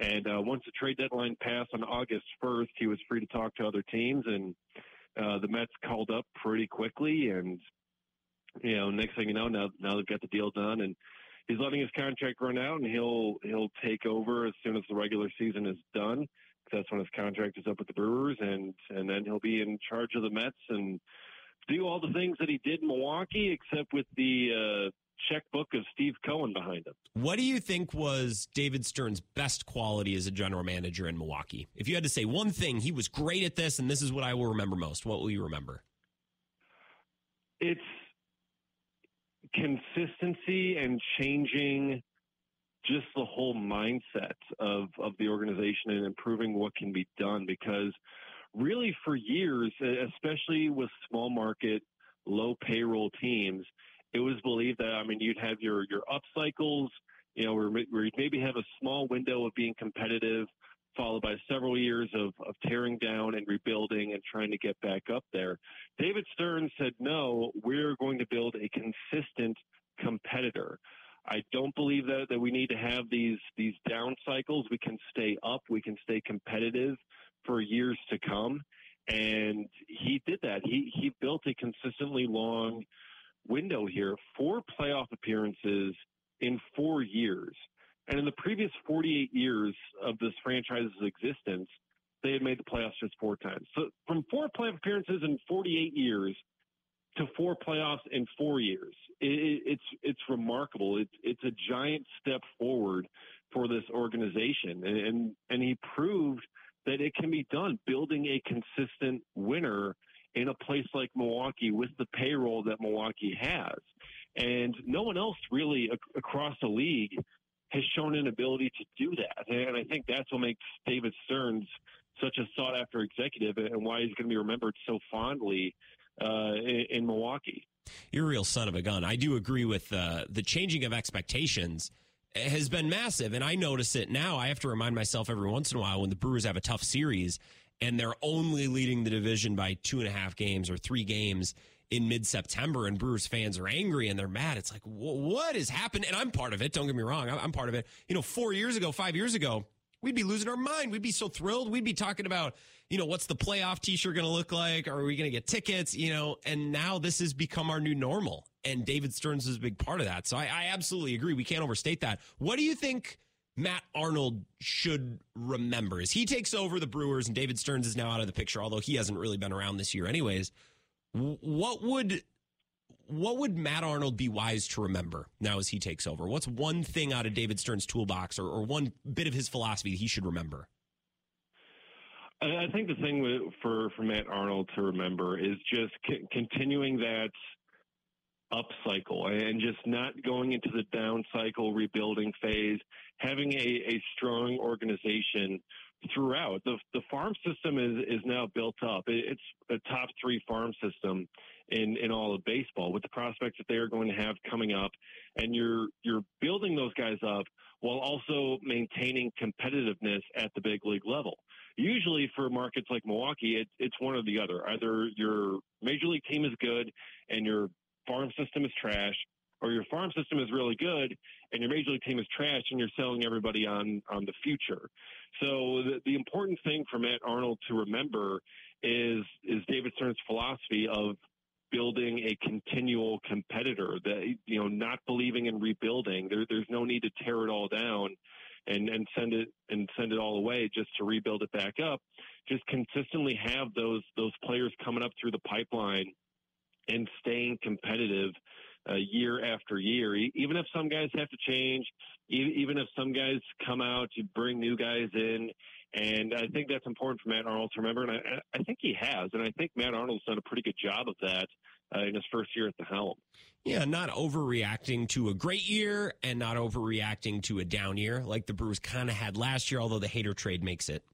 and uh, once the trade deadline passed on August first, he was free to talk to other teams, and uh, the Mets called up pretty quickly. And you know, next thing you know, now now they've got the deal done, and he's letting his contract run out, and he'll he'll take over as soon as the regular season is done that's when his contract is up with the Brewers, and and then he'll be in charge of the Mets and do all the things that he did in Milwaukee, except with the uh, checkbook of Steve Cohen behind him. What do you think was David Stearns' best quality as a general manager in Milwaukee? If you had to say one thing, he was great at this, and this is what I will remember most. What will you remember? It's consistency and changing just the whole mindset of, of the organization and improving what can be done because really for years, especially with small market, low payroll teams, it was believed that, I mean, you'd have your, your up cycles, you know, where, where you'd maybe have a small window of being competitive, followed by several years of, of tearing down and rebuilding and trying to get back up there. David Stearns said, no, we're going to build a consistent competitor. I don't believe that, that we need to have these these down cycles. We can stay up. We can stay competitive for years to come. And he did that. He he built a consistently long window here, four playoff appearances in four years. And in the previous 48 years of this franchise's existence, they had made the playoffs just four times. So from four playoff appearances in 48 years to four playoffs in four years. It, it's it's remarkable. It's it's a giant step forward for this organization, and, and and he proved that it can be done. Building a consistent winner in a place like Milwaukee with the payroll that Milwaukee has, and no one else really ac- across the league has shown an ability to do that. And I think that's what makes David Stearns such a sought after executive and why he's going to be remembered so fondly uh, in, in, Milwaukee. You're a real son of a gun. I do agree with uh, the changing of expectations has been massive, and I notice it now. I have to remind myself every once in a while when the Brewers have a tough series and they're only leading the division by two and a half games or three games in mid September, and Brewers fans are angry and they're mad. It's like, what has happened? And I'm part of it. Don't get me wrong. I'm part of it. You know, four years ago, five years ago, we'd be losing our mind. We'd be so thrilled. We'd be talking about, you know, what's the playoff t-shirt going to look like? Are we going to get tickets? You know, and now this has become our new normal. And David Stearns is a big part of that. So I, I absolutely agree. We can't overstate that. What do you think Matt Arnold should remember as he takes over the Brewers and David Stearns is now out of the picture, although he hasn't really been around this year anyways. What would what would Matt Arnold be wise to remember now as he takes over? What's one thing out of David Stearns' toolbox or, or one bit of his philosophy that he should remember? I think the thing for, for Matt Arnold to remember is just c- continuing that up cycle and just not going into the down cycle rebuilding phase, having a, a strong organization throughout. The, the farm system is, is now built up. It's a top three farm system in, in all of baseball with the prospects that they are going to have coming up. And you're, you're building those guys up while also maintaining competitiveness at the big league level. Usually for markets like Milwaukee, it, it's one or the other. Either your major league team is good and your farm system is trash, or your farm system is really good and your major league team is trash and you're selling everybody on on the future. So the, the important thing for Matt Arnold to remember is is David Stearns' philosophy of building a continual competitor that you know not believing in rebuilding. There, there's no need to tear it all down and and send it and send it all away just to rebuild it back up. Just consistently have those those players coming up through the pipeline and staying competitive uh, year after year even if some guys have to change even if some guys come out to bring new guys in and I think that's important for Matt Arnold to remember. And I, I think he has. And I think Matt Arnold's done a pretty good job of that uh, in his first year at the helm. Yeah, not overreacting to a great year and not overreacting to a down year like the Brewers kind of had last year, although the Hader trade makes it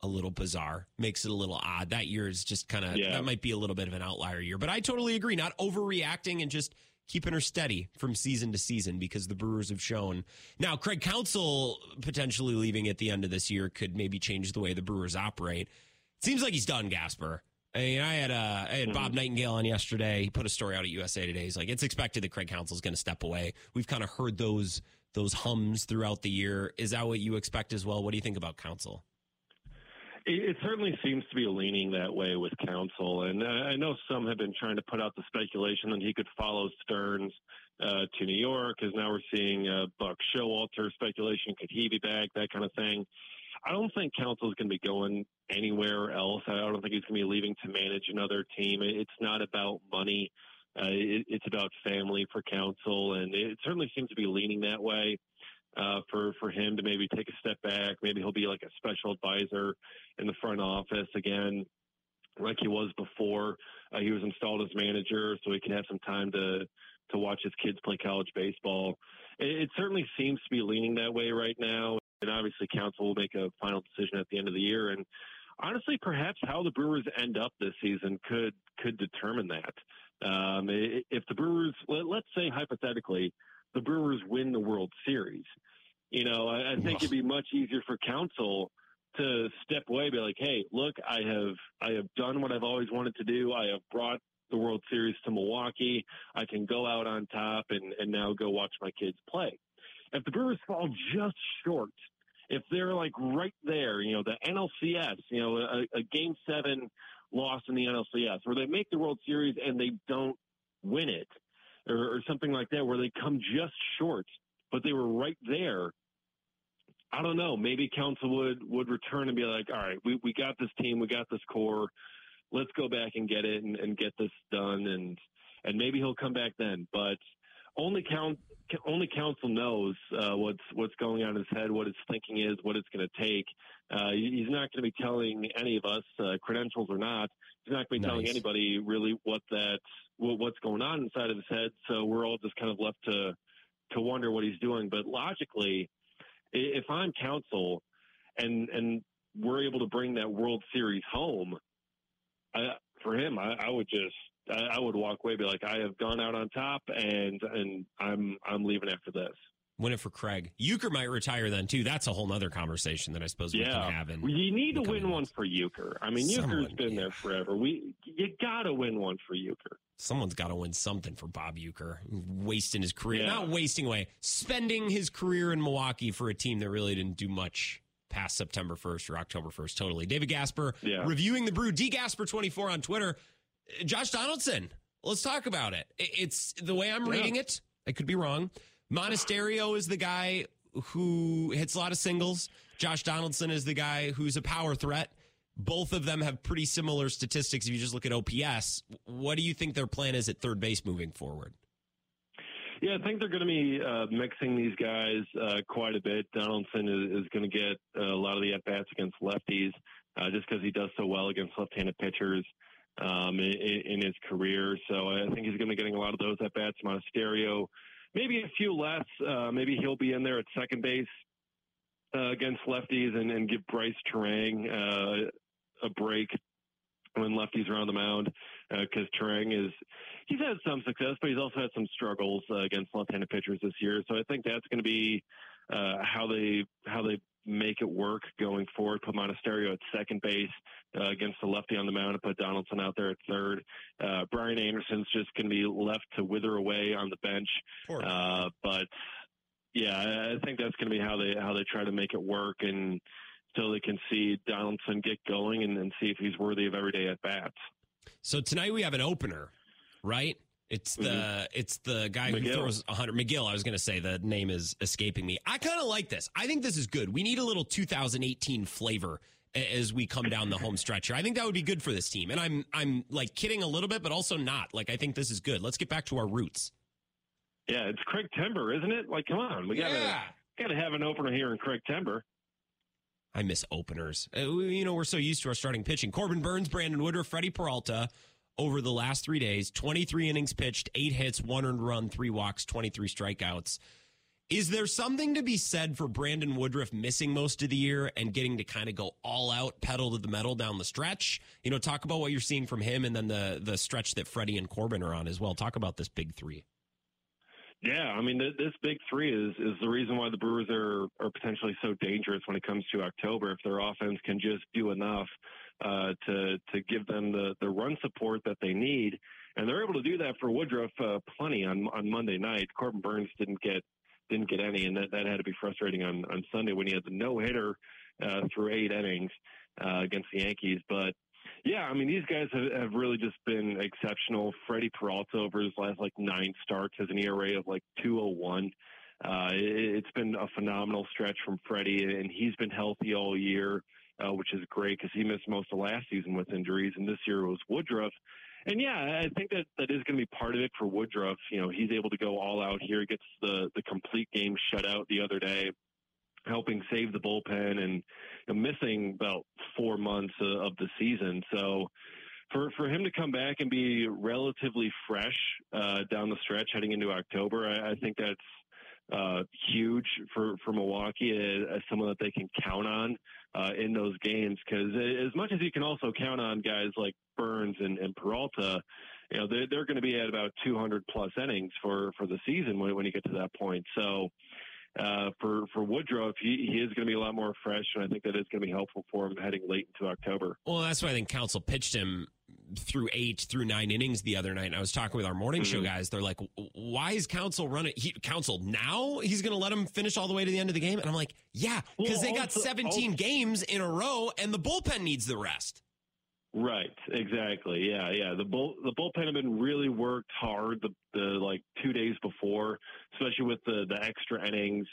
a little bizarre, makes it a little odd. That year is just kind of, Yeah. that might be a little bit of an outlier year. But I totally agree. Not overreacting and just keeping her steady from season to season because the Brewers have shown. Now, Craig Counsell potentially leaving at the end of this year could maybe change the way the Brewers operate. It seems like he's done, Gasper. I mean, I had uh, I had Bob Nightingale on yesterday. He put a story out at USA Today. He's like, it's expected that Craig Counsell is going to step away. We've kind of heard those those hums throughout the year. Is that what you expect as well? What do you think about Counsell? It, certainly seems to be leaning that way with Counsell, and uh, I know some have been trying to put out the speculation that he could follow Stearns uh, to New York. As now we're seeing uh, Buck Showalter speculation, could he be back? That kind of thing. I don't think Counsell is going to be going anywhere else. I don't think he's going to be leaving to manage another team. It's not about money. Uh, it, it's about family for Counsell, and it certainly seems to be leaning that way uh, for for him to maybe take a step back. Maybe he'll be like a special advisor in the front office again, like he was before. Uh, he was installed as manager, so he can have some time to to watch his kids play college baseball. It, it certainly seems to be leaning that way right now, and obviously, Counsell will make a final decision at the end of the year. And honestly, perhaps how the Brewers end up this season could could determine that. Um, if the Brewers, let, let's say hypothetically, the Brewers win the World Series, you know, I, I think it'd be much easier for Counsell to step away, be like, "Hey, look, I have I have done what I've always wanted to do. I have brought the World Series to Milwaukee. I can go out on top and and now go watch my kids play." If the Brewers fall just short, if they're like right there, you know, the NLCS, you know, a, a Game Seven loss in the NLCS, where they make the World Series and they don't win it, or, or something like that, where they come just short, but they were right there. I don't know. Maybe Counsell would would return and be like, all right, we we got this team, we got this core. Let's go back and get it and, and get this done, and and maybe he'll come back then. But only count only Counsell knows uh, what's what's going on in his head, what his thinking is, what it's going to take. Uh, he's not going to be telling any of us, uh, credentials or not. He's not going to be telling Nice. anybody really what that what, what's going on inside of his head. So we're all just kind of left to to wonder what he's doing. But logically, if I'm Counsell and and we're able to bring that World Series home, I, for him, I, I would just I, I would walk away, be like, I have gone out on top, and and I'm I'm leaving after this. Win it for Craig. Uecker might retire then too. That's a whole nother conversation that I suppose we Yeah, can have. In, you need to win one for Uecker. I mean, Someone, Uecker's been there forever. We you got to win one for Uecker. Someone's got to win something for Bob Uecker, wasting his career, Yeah. not wasting away, spending his career in Milwaukee for a team that really didn't do much past September 1st or October 1st. Totally. David Gasper Yeah. reviewing the brew. D Gasper 24 on Twitter. Josh Donaldson. Let's talk about it. It's the way I'm Yeah. reading it. I could be wrong. Monasterio is the guy who hits a lot of singles. Josh Donaldson is the guy who's a power threat. Both of them have pretty similar statistics if you just look at OPS. What do you think their plan is at third base moving forward? Yeah, I think they're going to be uh, mixing these guys uh, quite a bit. Donaldson is, is going to get uh, a lot of the at bats against lefties uh, just because he does so well against left-handed pitchers um, in, in his career. So I think he's going to be getting a lot of those at bats. Monasterio, maybe a few less. Uh, maybe he'll be in there at second base uh, against lefties and, and give Brice Turang uh, a break when lefties are on the mound because Terang is he's had some success, but he's also had some struggles uh, against left-handed pitchers this year. So I think that's going to be uh, how they how they make it work going forward. Put Monasterio at second base uh, against the lefty on the mound, and put Donaldson out there at third. Uh, Brian Anderson's just going to be left to wither away on the bench. Uh, but yeah, I think that's going to be how they how they try to make it work and. Until they can see Donaldson get going and, and see if he's worthy of everyday at bats. So tonight we have an opener, right? It's the it's the guy who Megill. throws 100 Megill. I was going to say the name is escaping me. I kind of like this. I think this is good. We need a little 2018 flavor as we come down the home stretch here. I think that would be good for this team. And I'm I'm like kidding a little bit, but also not. Like I think this is good. Let's get back to our roots. Yeah, it's Craig Timber, isn't it? Like, come on, we gotta Yeah. gotta have an opener here in Craig Timber. I miss openers. Uh, you know, we're so used to our starting pitching. Corbin Burnes, Brandon Woodruff, Freddie Peralta, over the last three days 23 innings pitched, eight hits, one earned run, three walks, 23 strikeouts. Is there something to be said for Brandon Woodruff missing most of the year and getting to kind of go all out, pedal to the metal down the stretch? You know, talk about what you're seeing from him and then the the stretch that Freddie and Corbin are on as well. Talk about this big three. Yeah, I mean, th- this big three is is the reason why the Brewers are are potentially so dangerous when it comes to October. If their offense can just do enough uh, to to give them the the run support that they need, and they're able to do that for Woodruff uh, plenty on on Monday night. Corbin Burnes didn't get didn't get any, and that, that had to be frustrating on, on Sunday when he had the no hitter uh, through eight innings uh, against the Yankees. But yeah, I mean these guys have, have really just been exceptional. Freddie Peralta over his last like nine starts has an ERA of like 201. Uh, it, it's been a phenomenal stretch from Freddie, and he's been healthy all year, uh, which is great because he missed most of last season with injuries, and this year it was Woodruff. And yeah, I think that that is going to be part of it for Woodruff. You know, he's able to go all out here, gets the the complete game shutout the other day, helping save the bullpen and you know, missing about four months uh, of the season. So for for him to come back and be relatively fresh uh, down the stretch heading into October, I, I think that's uh, huge for for Milwaukee as, as someone that they can count on uh, in those games. Because as much as you can also count on guys like Burnes and, and Peralta, you know they're they're going to be at about 200 plus innings for for the season when when you get to that point. So. Uh, for for Woodruff, he, he is going to be a lot more fresh, and I think that is going to be helpful for him heading late into October. Well, that's why I think Counsell pitched him through eight through nine innings the other night. And I was talking with our morning mm-hmm. show guys. They're like, "Why is Counsell running? He, Counsell now he's going to let him finish all the way to the end of the game?" And I'm like, "Yeah, because well, they got 17 also, games in a row, and the bullpen needs the rest." Right, exactly. Yeah, yeah. The bull the bullpen have been really worked hard the the like two days before, especially with the the extra innings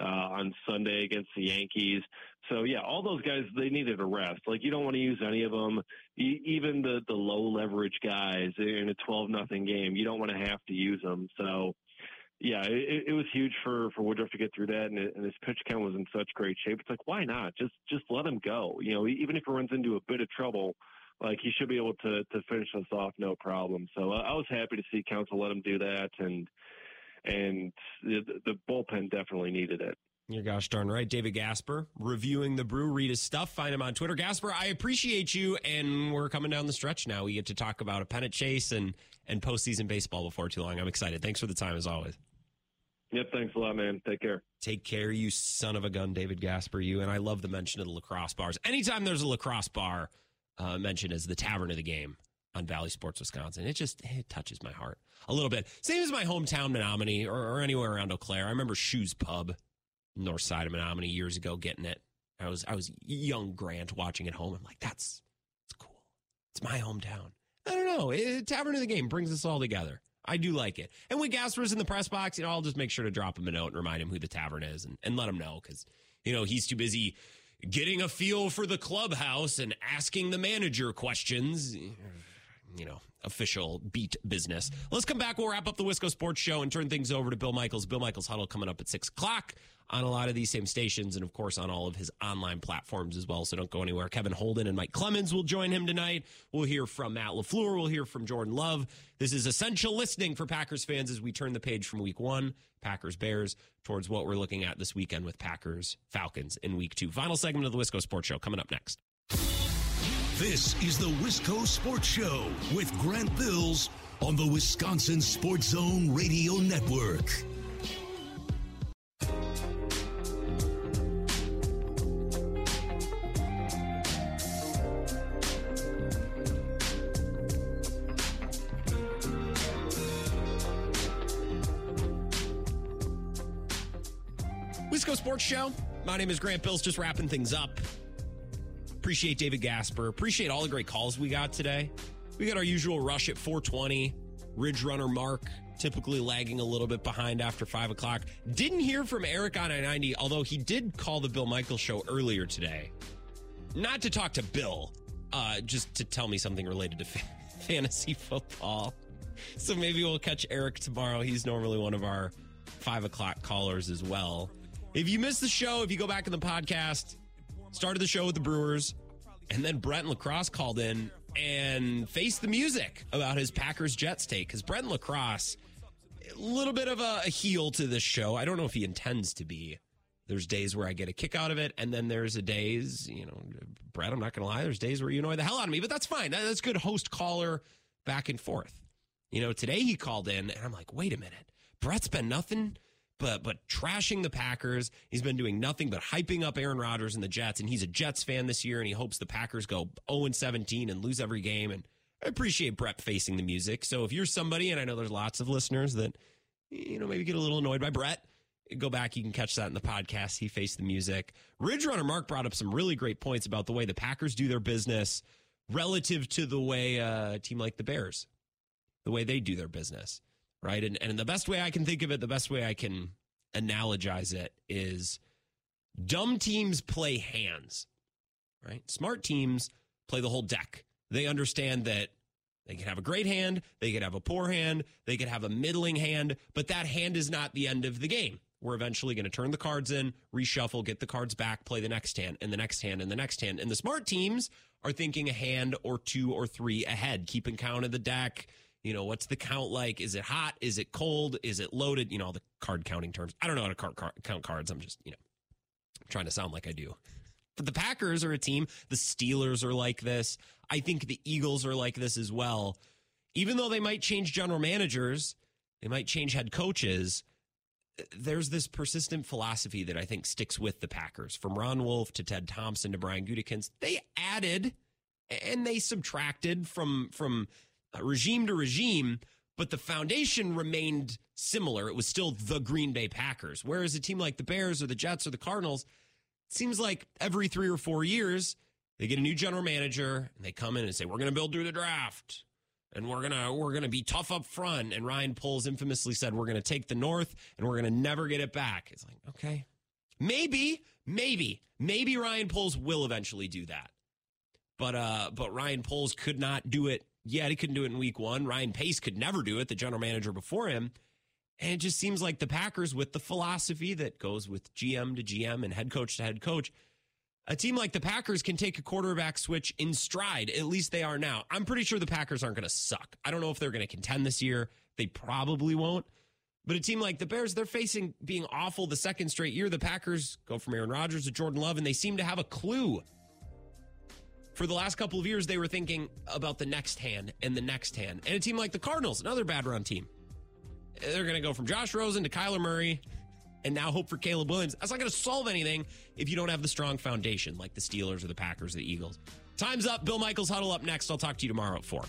uh, on Sunday against the Yankees. So yeah, all those guys they needed a rest. Like you don't want to use any of them, e- even the the low leverage guys in a twelve nothing game. You don't want to have to use them. So yeah, it, it was huge for for Woodruff to get through that, and, and his pitch count was in such great shape. It's like why not just just let him go? You know, even if he runs into a bit of trouble like he should be able to to finish us off no problem. So uh, I was happy to see Counsell let him do that, and and the, the bullpen definitely needed it. You're gosh darn right. David Gasper reviewing the brew. Read his stuff. Find him on Twitter. Gasper, I appreciate you. And we're coming down the stretch now. We get to talk about a pennant chase and, and postseason baseball before too long. I'm excited. Thanks for the time as always. Yep. Thanks a lot, man. Take care. Take care, you son of a gun, David Gasper. You. And I love the mention of the La Crosse bars. Anytime there's a La Crosse bar, uh, mentioned as the tavern of the game on Bally Sports Wisconsin. It just it touches my heart a little bit. Same as my hometown Menomonie or, or anywhere around Eau Claire. I remember Shoes Pub, north side of Menomonie years ago, getting it. I was I was young Grant watching at home. I'm like, that's it's cool. It's my hometown. I don't know. It, tavern of the game brings us all together. I do like it. And when Gasper's in the press box, you know, I'll just make sure to drop him a note and remind him who the tavern is and, and let him know because, you know, he's too busy getting a feel for the clubhouse and asking the manager questions. You know, official beat business. Let's come back. We'll wrap up the Wisco Sports Show and turn things over to Bill Michaels. Bill Michaels Huddle coming up at six o'clock on a lot of these same stations and, of course, on all of his online platforms as well. So don't go anywhere. Kevin Holden and Mike Clemens will join him tonight. We'll hear from Matt LaFleur. We'll hear from Jordan Love. This is essential listening for Packers fans as we turn the page from week one, Packers Bears, towards what we're looking at this weekend with Packers Falcons in week two. Final segment of the Wisco Sports Show coming up next. This is the Wisco Sports Show with Grant Bills on the Wisconsin Sports Zone Radio Network. Wisco Sports Show. My name is Grant Bills, just wrapping things up. Appreciate David Gasper. Appreciate all the great calls we got today. We got our usual rush at 420. Ridge Runner Mark typically lagging a little bit behind after 5 o'clock. Didn't hear from Eric on I 90, although he did call the Bill Michaels show earlier today. Not to talk to Bill, uh, just to tell me something related to fantasy football. So maybe we'll catch Eric tomorrow. He's normally one of our 5 o'clock callers as well. If you missed the show, if you go back in the podcast, started the show with the Brewers, and then Brent La Crosse called in and faced the music about his Packers Jets take because Brent La Crosse, a little bit of a, a heel to this show. I don't know if he intends to be. There's days where I get a kick out of it, and then there's a days, you know, Brett, I'm not to lie, there's days where you annoy the hell out of me, but that's fine. That's good host caller back and forth. You know, today he called in, and I'm like, wait a minute. Brett's been nothing but but trashing the Packers. He's been doing nothing but hyping up Aaron Rodgers and the Jets, and he's a Jets fan this year, and he hopes the Packers go 0 17 and lose every game. And I appreciate Brett facing the music. So if you're somebody, and I know there's lots of listeners that you know maybe get a little annoyed by Brett, go back. You can catch that in the podcast. He faced the music. Ridge Runner Mark brought up some really great points about the way the Packers do their business relative to the way uh, a team like the Bears, the way they do their business right? And and the best way I can think of it, the best way I can analogize it is dumb teams play hands, right? Smart teams play the whole deck. They understand that they can have a great hand, they could have a poor hand, they could have a middling hand, but that hand is not the end of the game. We're eventually going to turn the cards in, reshuffle, get the cards back, play the next hand, and the next hand, and the next hand. And the smart teams are thinking a hand or two or three ahead, keeping count of the deck, you know, what's the count like? Is it hot? Is it cold? Is it loaded? You know, all the card counting terms. I don't know how to count cards. I'm just, you know, trying to sound like I do. But the Packers are a team. The Steelers are like this. I think the Eagles are like this as well. Even though they might change general managers, they might change head coaches. There's this persistent philosophy that I think sticks with the Packers. From Ron Wolf to Ted Thompson to Brian Gutekunst, they added and they subtracted from from regime to regime, but the foundation remained similar. It was still the Green Bay Packers. Whereas a team like the Bears or the Jets or the Cardinals, it seems like every three or four years, they get a new general manager and they come in and say, We're going to build through the draft. And we're gonna we're gonna be tough up front. And Ryan Poles infamously said we're gonna take the North and we're gonna never get it back. It's like okay, maybe, maybe, maybe Ryan Poles will eventually do that. But uh, but Ryan Poles could not do it yet. He couldn't do it in week one. Ryan Pace could never do it, the general manager before him. And it just seems like the Packers, with the philosophy that goes with GM to GM and head coach to head coach, a team like the Packers can take a quarterback switch in stride. At least they are now. I'm pretty sure the Packers aren't going to suck. I don't know if they're going to contend this year. They probably won't. But a team like the Bears, they're facing being awful the second straight year. The Packers go from Aaron Rodgers to Jordan Love, and they seem to have a clue for the last couple of years, they were thinking about the next hand and the next hand. And a team like the Cardinals, another bad run team, they're going to go from Josh Rosen to Kyler Murray and now hope for Caleb Williams. That's not going to solve anything if you don't have the strong foundation like the Steelers or the Packers or the Eagles. Time's up. Bill Michaels huddle up next. I'll talk to you tomorrow at 4.